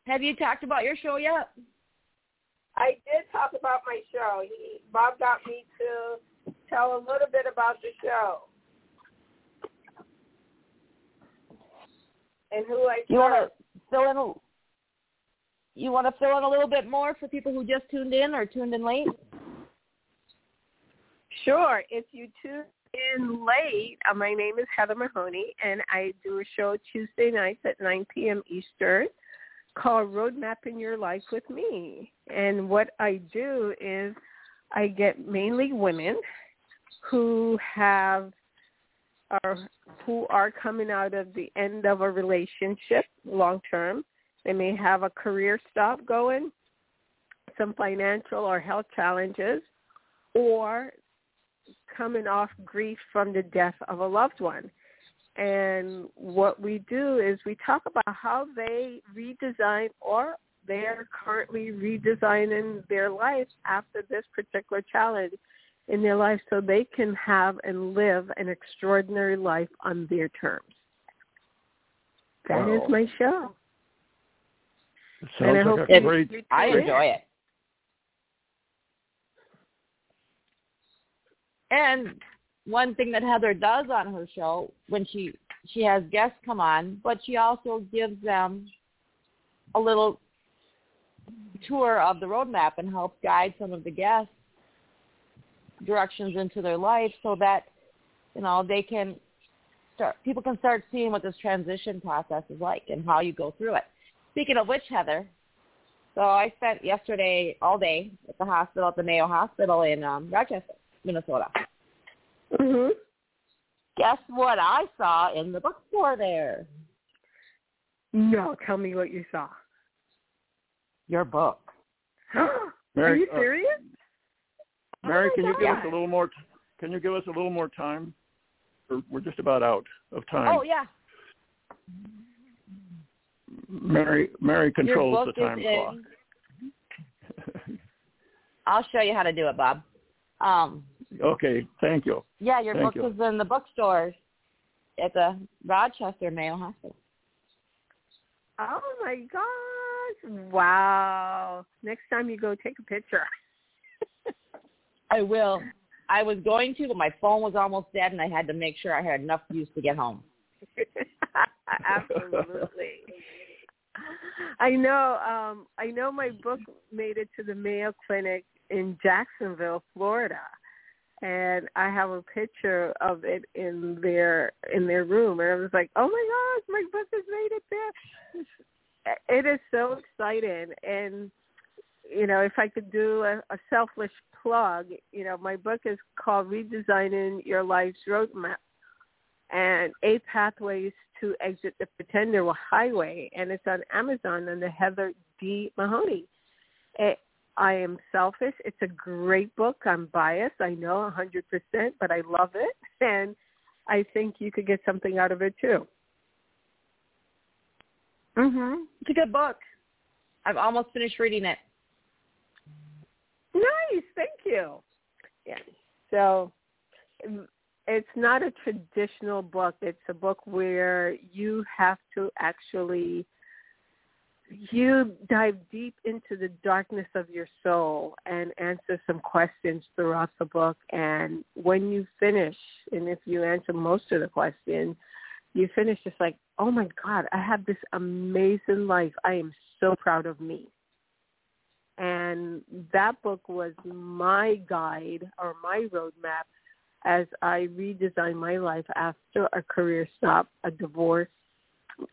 Have you talked about your show yet? I did talk about my show. He Bob got me to tell a little bit about the show. And who I You want to fill in a, You want to fill in a little bit more for people who just tuned in or tuned in late? Sure. If you tune in late, uh, my name is Heather Mahoney, and I do a show Tuesday nights at 9 p.m. Eastern called Roadmapping Your Life with Me. And what I do is I get mainly women who have are who are coming out of the end of a relationship long term. They may have a career stop going, some financial or health challenges, or coming off grief from the death of a loved one. And what we do is we talk about how they redesign or they're currently redesigning their life after this particular challenge in their life so they can have and live an extraordinary life on their terms. That is Wow. my show. It And I sounds hope like a it- great. you I enjoy it. And one thing that Heather does on her show when she she has guests come on, but she also gives them a little tour of the roadmap and helps guide some of the guests directions into their life so that you know they can start people can start seeing what this transition process is like and how you go through it. Speaking of which, Heather, so I spent yesterday all day at the hospital, at the Mayo Hospital in um, Rochester, Minnesota. Mhm. Guess what I saw in the bookstore there? No, tell me what you saw. Your book. (gasps) Are Mary, you uh, serious? Mary, Oh can my you give us a little more? Can you give us a little more time? We're, we're just about out of time. Oh yeah, Mary, Mary controls the time clock. I'll show you how to do it, Bob. Um, okay, thank you. yeah, your Thank book you. is in the bookstores at the Rochester Mayo Hospital. Oh my gosh! Wow. Next time you go, take a picture. I will. I was going to, but my phone was almost dead, and I had to make sure I had enough use to get home. (laughs) Absolutely. I know. Um, I know my book made it to the Mayo Clinic in Jacksonville, Florida, and I have a picture of it in their in their room, and I was like, "Oh my gosh, my book has made it there!" It is so exciting, and you know, if I could do a, a selfish plug, you know, my book is called "Redesigning Your Life's Roadmap." and Eight Pathways to Exit the Pretender Highway, and it's on Amazon under Heather D. Mahoney. It, I am selfish. It's a great book. I'm biased. I know 100%, but I love it, (laughs) and I think you could get something out of it too. Mhm. It's a good book. I've almost finished reading it. Nice. Thank you. Yeah. So it's not a traditional book. It's a book where you have to actually you dive deep into the darkness of your soul and answer some questions throughout the book. And when you finish and if you answer most of the questions you finish just like oh my god i have this amazing life. I am so proud of me. And that book was my guide or my roadmap as I redesigned my life after a career stop, a divorce,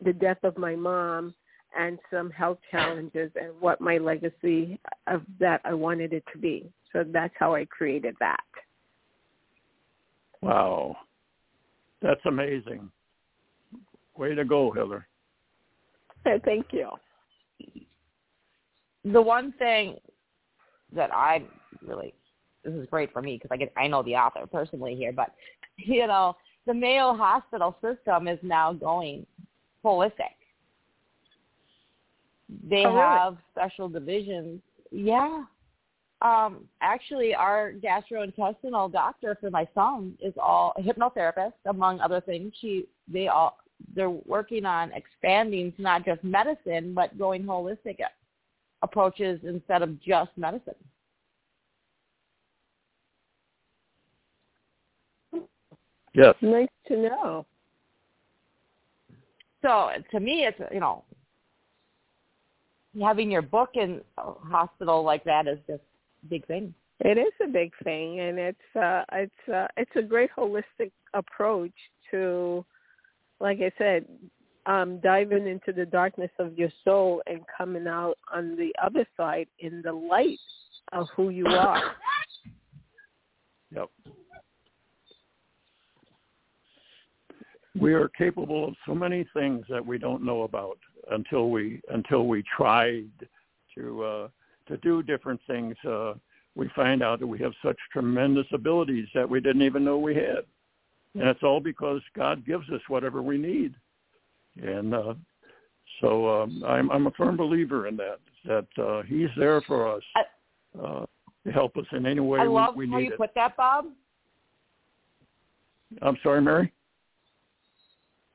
the death of my mom, and some health challenges, and what my legacy of that I wanted it to be. So that's how I created that. Wow, that's amazing. Way to go, Heather. Thank you. The one thing that I really this is great for me because I get I know the author personally here, but you know the Mayo Hospital system is now going holistic. They Oh, really? have special divisions. Yeah. Um, actually, our gastrointestinal doctor for my son is all a hypnotherapist, among other things. She, they all, they're working on expanding to not just medicine, but going holistic approaches instead of just medicine. Yes. Nice to know. So to me, it's you know having your book in a hospital like that is just a big thing. It is a big thing, and it's uh, it's uh, it's a great holistic approach to, like I said, um, diving into the darkness of your soul and coming out on the other side in the light of who you are. Yep. We are capable of so many things that we don't know about until we until we tried to uh, to do different things. Uh, we find out that we have such tremendous abilities that we didn't even know we had, and it's all because God gives us whatever we need. And uh, so um, I'm I'm a firm believer in that that uh, He's there for us uh, to help us in any way I love we, we how need you it. put that, Bob. I'm sorry, Mary.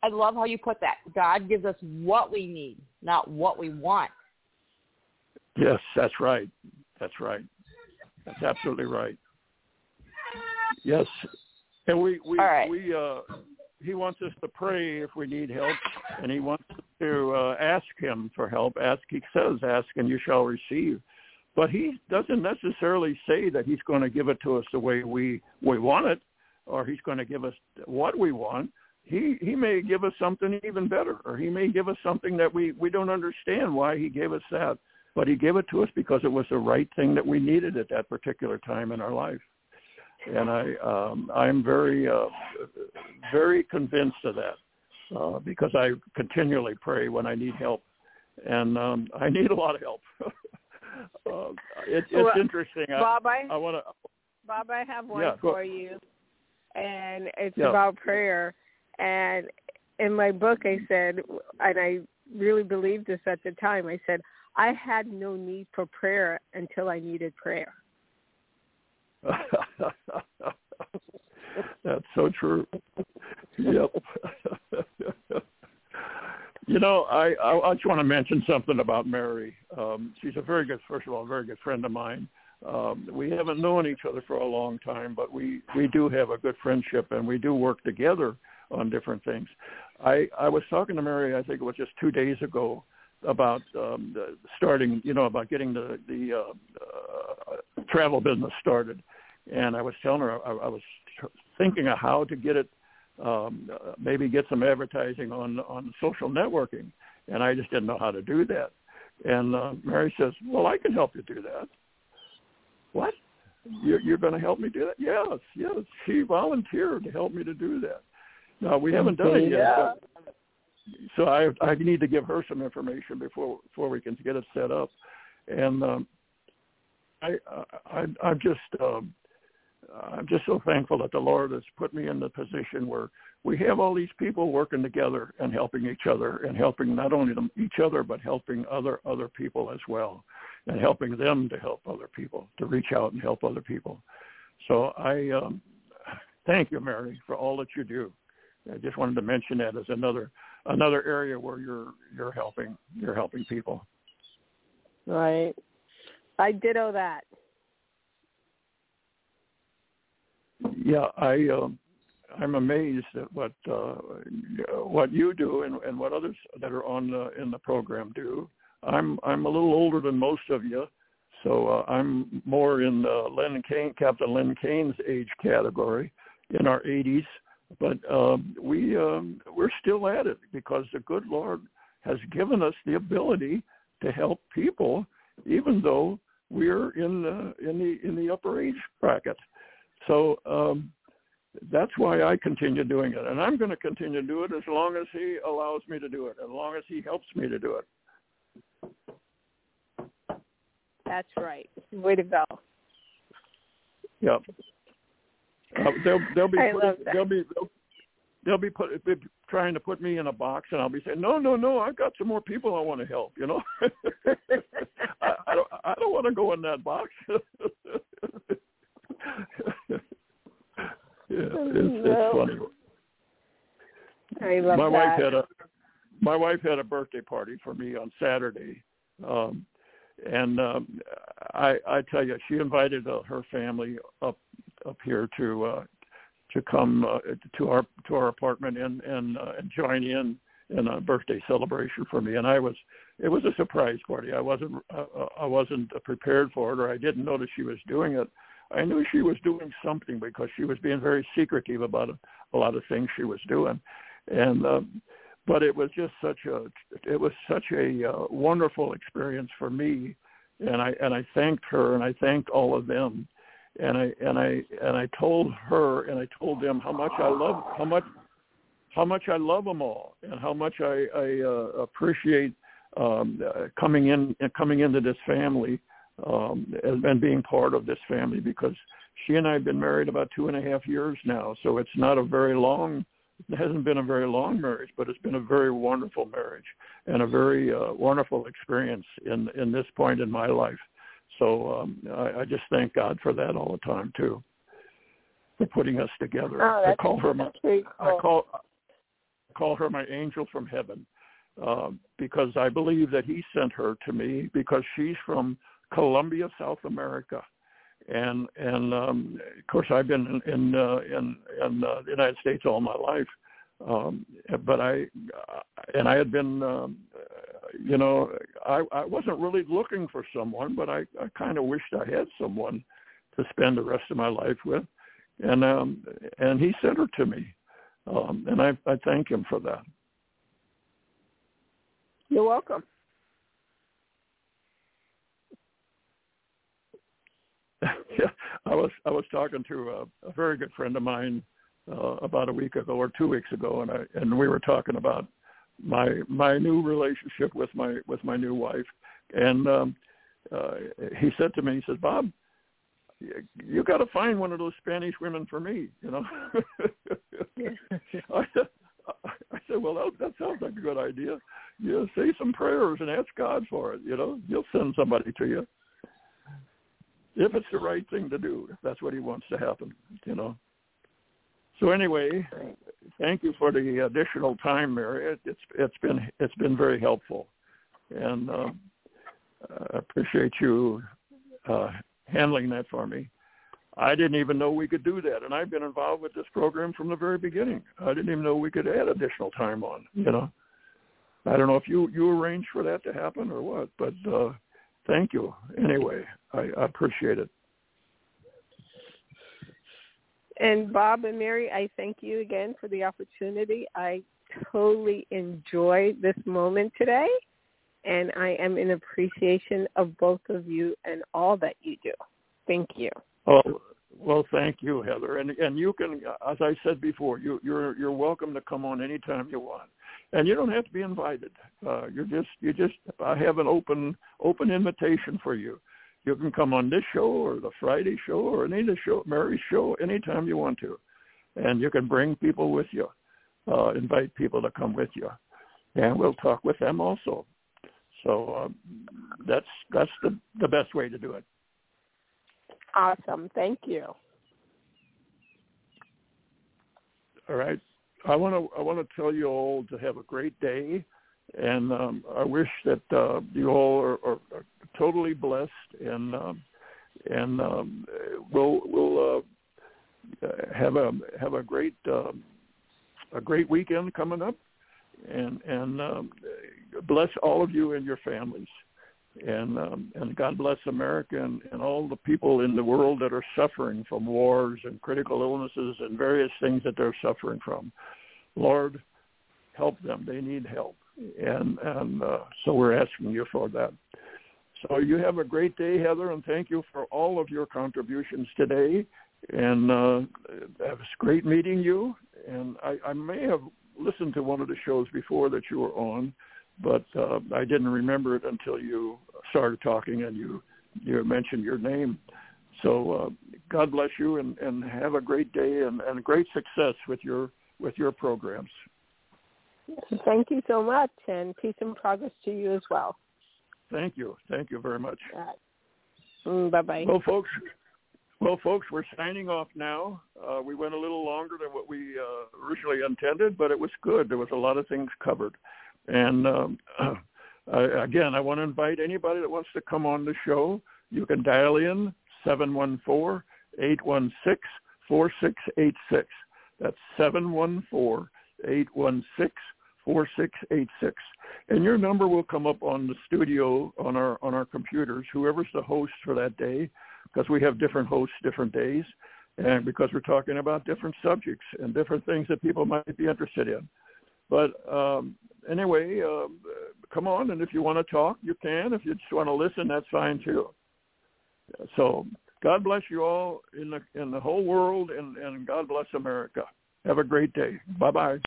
I love how you put that. God gives us what we need, not what we want. Yes, that's right. That's right. That's absolutely right. Yes, and we we right. we uh, he wants us to pray if we need help, and he wants to uh, ask him for help. Ask, he says, ask and you shall receive. But he doesn't necessarily say that he's going to give it to us the way we we want it, or he's going to give us what we want. He he may give us something even better, or he may give us something that we we don't understand why he gave us that. But he gave it to us because it was the right thing that we needed at that particular time in our life and I um, I'm very uh, very convinced of that uh, because I continually pray when I need help, and um, (laughs) I need a lot of help. (laughs) uh, it, it's Well, interesting. Bob, I I want to. Bob, I have one Yeah, for you, and it's Yeah. about prayer. And in my book, I said, and I really believed this at the time. I said I had no need for prayer until I needed prayer. (laughs) That's so true. Yep. (laughs) you know, I, I I just want to mention something about Mary. Um, she's a very good, first of all, a very good friend of mine. Um, we haven't known each other for a long time, but we we do have a good friendship, and we do work together on different things. I I was talking to Mary, I think it was just two days ago, about um, the, starting, you know, about getting the the uh, uh, travel business started, and I was telling her I, I was thinking of how to get it, um, uh, maybe get some advertising on on social networking, and I just didn't know how to do that. And uh, Mary says, "Well, I can help you do that." What? You're, you're going to help me do that? Yes, yes. She volunteered to help me to do that. Now we haven't done it yet, so I I need to give her some information before before we can get it set up, and um, I, I I'm just um, I'm just so thankful that the Lord has put me in the position where we have all these people working together and helping each other and helping not only them each other but helping other other people as well, and helping them to help other people to reach out and help other people. So I um, thank you, Mary, for all that you do. I just wanted to mention that as another another area where you're you're helping you're helping people. Right. I ditto that. Yeah, I um, I'm amazed at what uh, what you do and, and what others that are on the, in the program do. I'm I'm a little older than most of you, so uh, I'm more in uh, Len Kane, Captain Len Kane's age category, in our 80s. But um, we um, we're still at it because the good Lord has given us the ability to help people, even though we're in the in the in the upper age bracket. So um, that's why I continue doing it, and I'm going to continue to do it as long as He allows me to do it, as long as He helps me to do it. That's right. Way to go. Yep. Uh, they'll they'll be (laughs) putting, they'll be they'll, they'll be put, be trying to put me in a box, and I'll be saying, no, no, no, I've got some more people I want to help. You know, (laughs) I, I don't I don't want to go in that box. (laughs) yeah, it's, it's funny. I love my that. wife had a my wife had a birthday party for me on Saturday, um, and um, I I tell you, she invited uh, her family up up here to uh, to come uh, to our to our apartment and and uh, and join in in a birthday celebration for me, and I was it was a surprise party. I wasn't uh, I wasn't prepared for it, or I didn't notice she was doing it. I knew she was doing something because she was being very secretive about a, a lot of things she was doing, and um, but it was just such a it was such a uh, wonderful experience for me, and I and I thanked her and I thanked all of them, and I and I and I told her and I told them how much I love how much how much I love them all and how much I, I uh, appreciate um, uh, coming in coming into this family um, and, and being part of this family because she and I have been married about two and a half years now, so it's not a very long. (laughs) It hasn't been a very long marriage, but it's been a very wonderful marriage and a very uh, wonderful experience in in this point in my life. So um, I, I just thank God for that all the time too, for putting us together. Oh, I call her my pretty I cool. call call her my angel from heaven uh, because I believe that he sent her to me because she's from Colombia, South America, and and um, of course I've been in in, uh, in, in uh, the United States all my life, um, but I and I had been um, you know I I wasn't really looking for someone, but I I kind of wished I had someone to spend the rest of my life with, and um, and he sent her to me, um, and I I thank him for that. You're welcome. (laughs) yeah, I was I was talking to a, a very good friend of mine uh, about a week ago or two weeks ago, and I and we were talking about my my new relationship with my with my new wife, and um, uh, he said to me, he says, Bob, you, you got to find one of those Spanish women for me, you know. (laughs) I, said, I said, well, that, that sounds like a good idea. You know, say some prayers and ask God for it. You know, He'll send somebody to you if it's the right thing to do, if that's what he wants to happen, you know. So anyway, thank you for the additional time, Mary. It, it's it's been it's been very helpful, and uh, I appreciate you uh, handling that for me. I didn't even know we could do that, and I've been involved with this program from the very beginning. I didn't even know we could add additional time on. You know, I don't know if you you arranged for that to happen or what, but uh, thank you anyway. I, I appreciate it. And Bob and Mary, I thank you again for the opportunity. I totally enjoyed this moment today, and I am in appreciation of both of you and all that you do. Thank you. Oh, well, thank you, Heather. And and you can, as I said before, you you're you're welcome to come on anytime you want, and you don't have to be invited. Uh, you're just you just I have an open open invitation for you. You can come on this show or the Friday show or any of the show, Mary's show, anytime you want to, and you can bring people with you, uh, invite people to come with you, and we'll talk with them also. So uh, that's that's the the best way to do it. Awesome. Thank you. All right. I want to I want to tell you all to have a great day, and um, I wish that uh, you all are, are, are totally blessed, and um, and um, we'll we'll uh, have a have a great um, a great weekend coming up, and and um, bless all of you and your families, and um, and God bless America and, and all the people in the world that are suffering from wars and critical illnesses and various things that they're suffering from. Lord, help them. They need help, and and uh, so we're asking you for that. So you have a great day, Heather, and thank you for all of your contributions today. And uh, it was great meeting you. And I, I may have listened to one of the shows before that you were on, but uh, I didn't remember it until you started talking and you you mentioned your name. So uh, God bless you and, and have a great day and, and great success with your with your programs. Thank you so much, and peace and progress to you as well. Thank you. Thank you very much. Right. Mm, bye-bye. Well, folks, well, folks, we're signing off now. Uh, we went a little longer than what we uh, originally intended, but it was good. There was a lot of things covered. And um, (clears throat) again, I want to invite anybody that wants to come on the show. You can dial in 714-816-4686. That's 714-816 4686. And your number will come up on the studio on our on our computers, whoever's the host for that day, because we have different hosts different days and because we're talking about different subjects and different things that people might be interested in. But um, anyway, uh, come on, and if you want to talk, you can. If you just want to listen, that's fine too. So God bless you all in the in the whole world, and, and God bless America. Have a great day. Bye bye.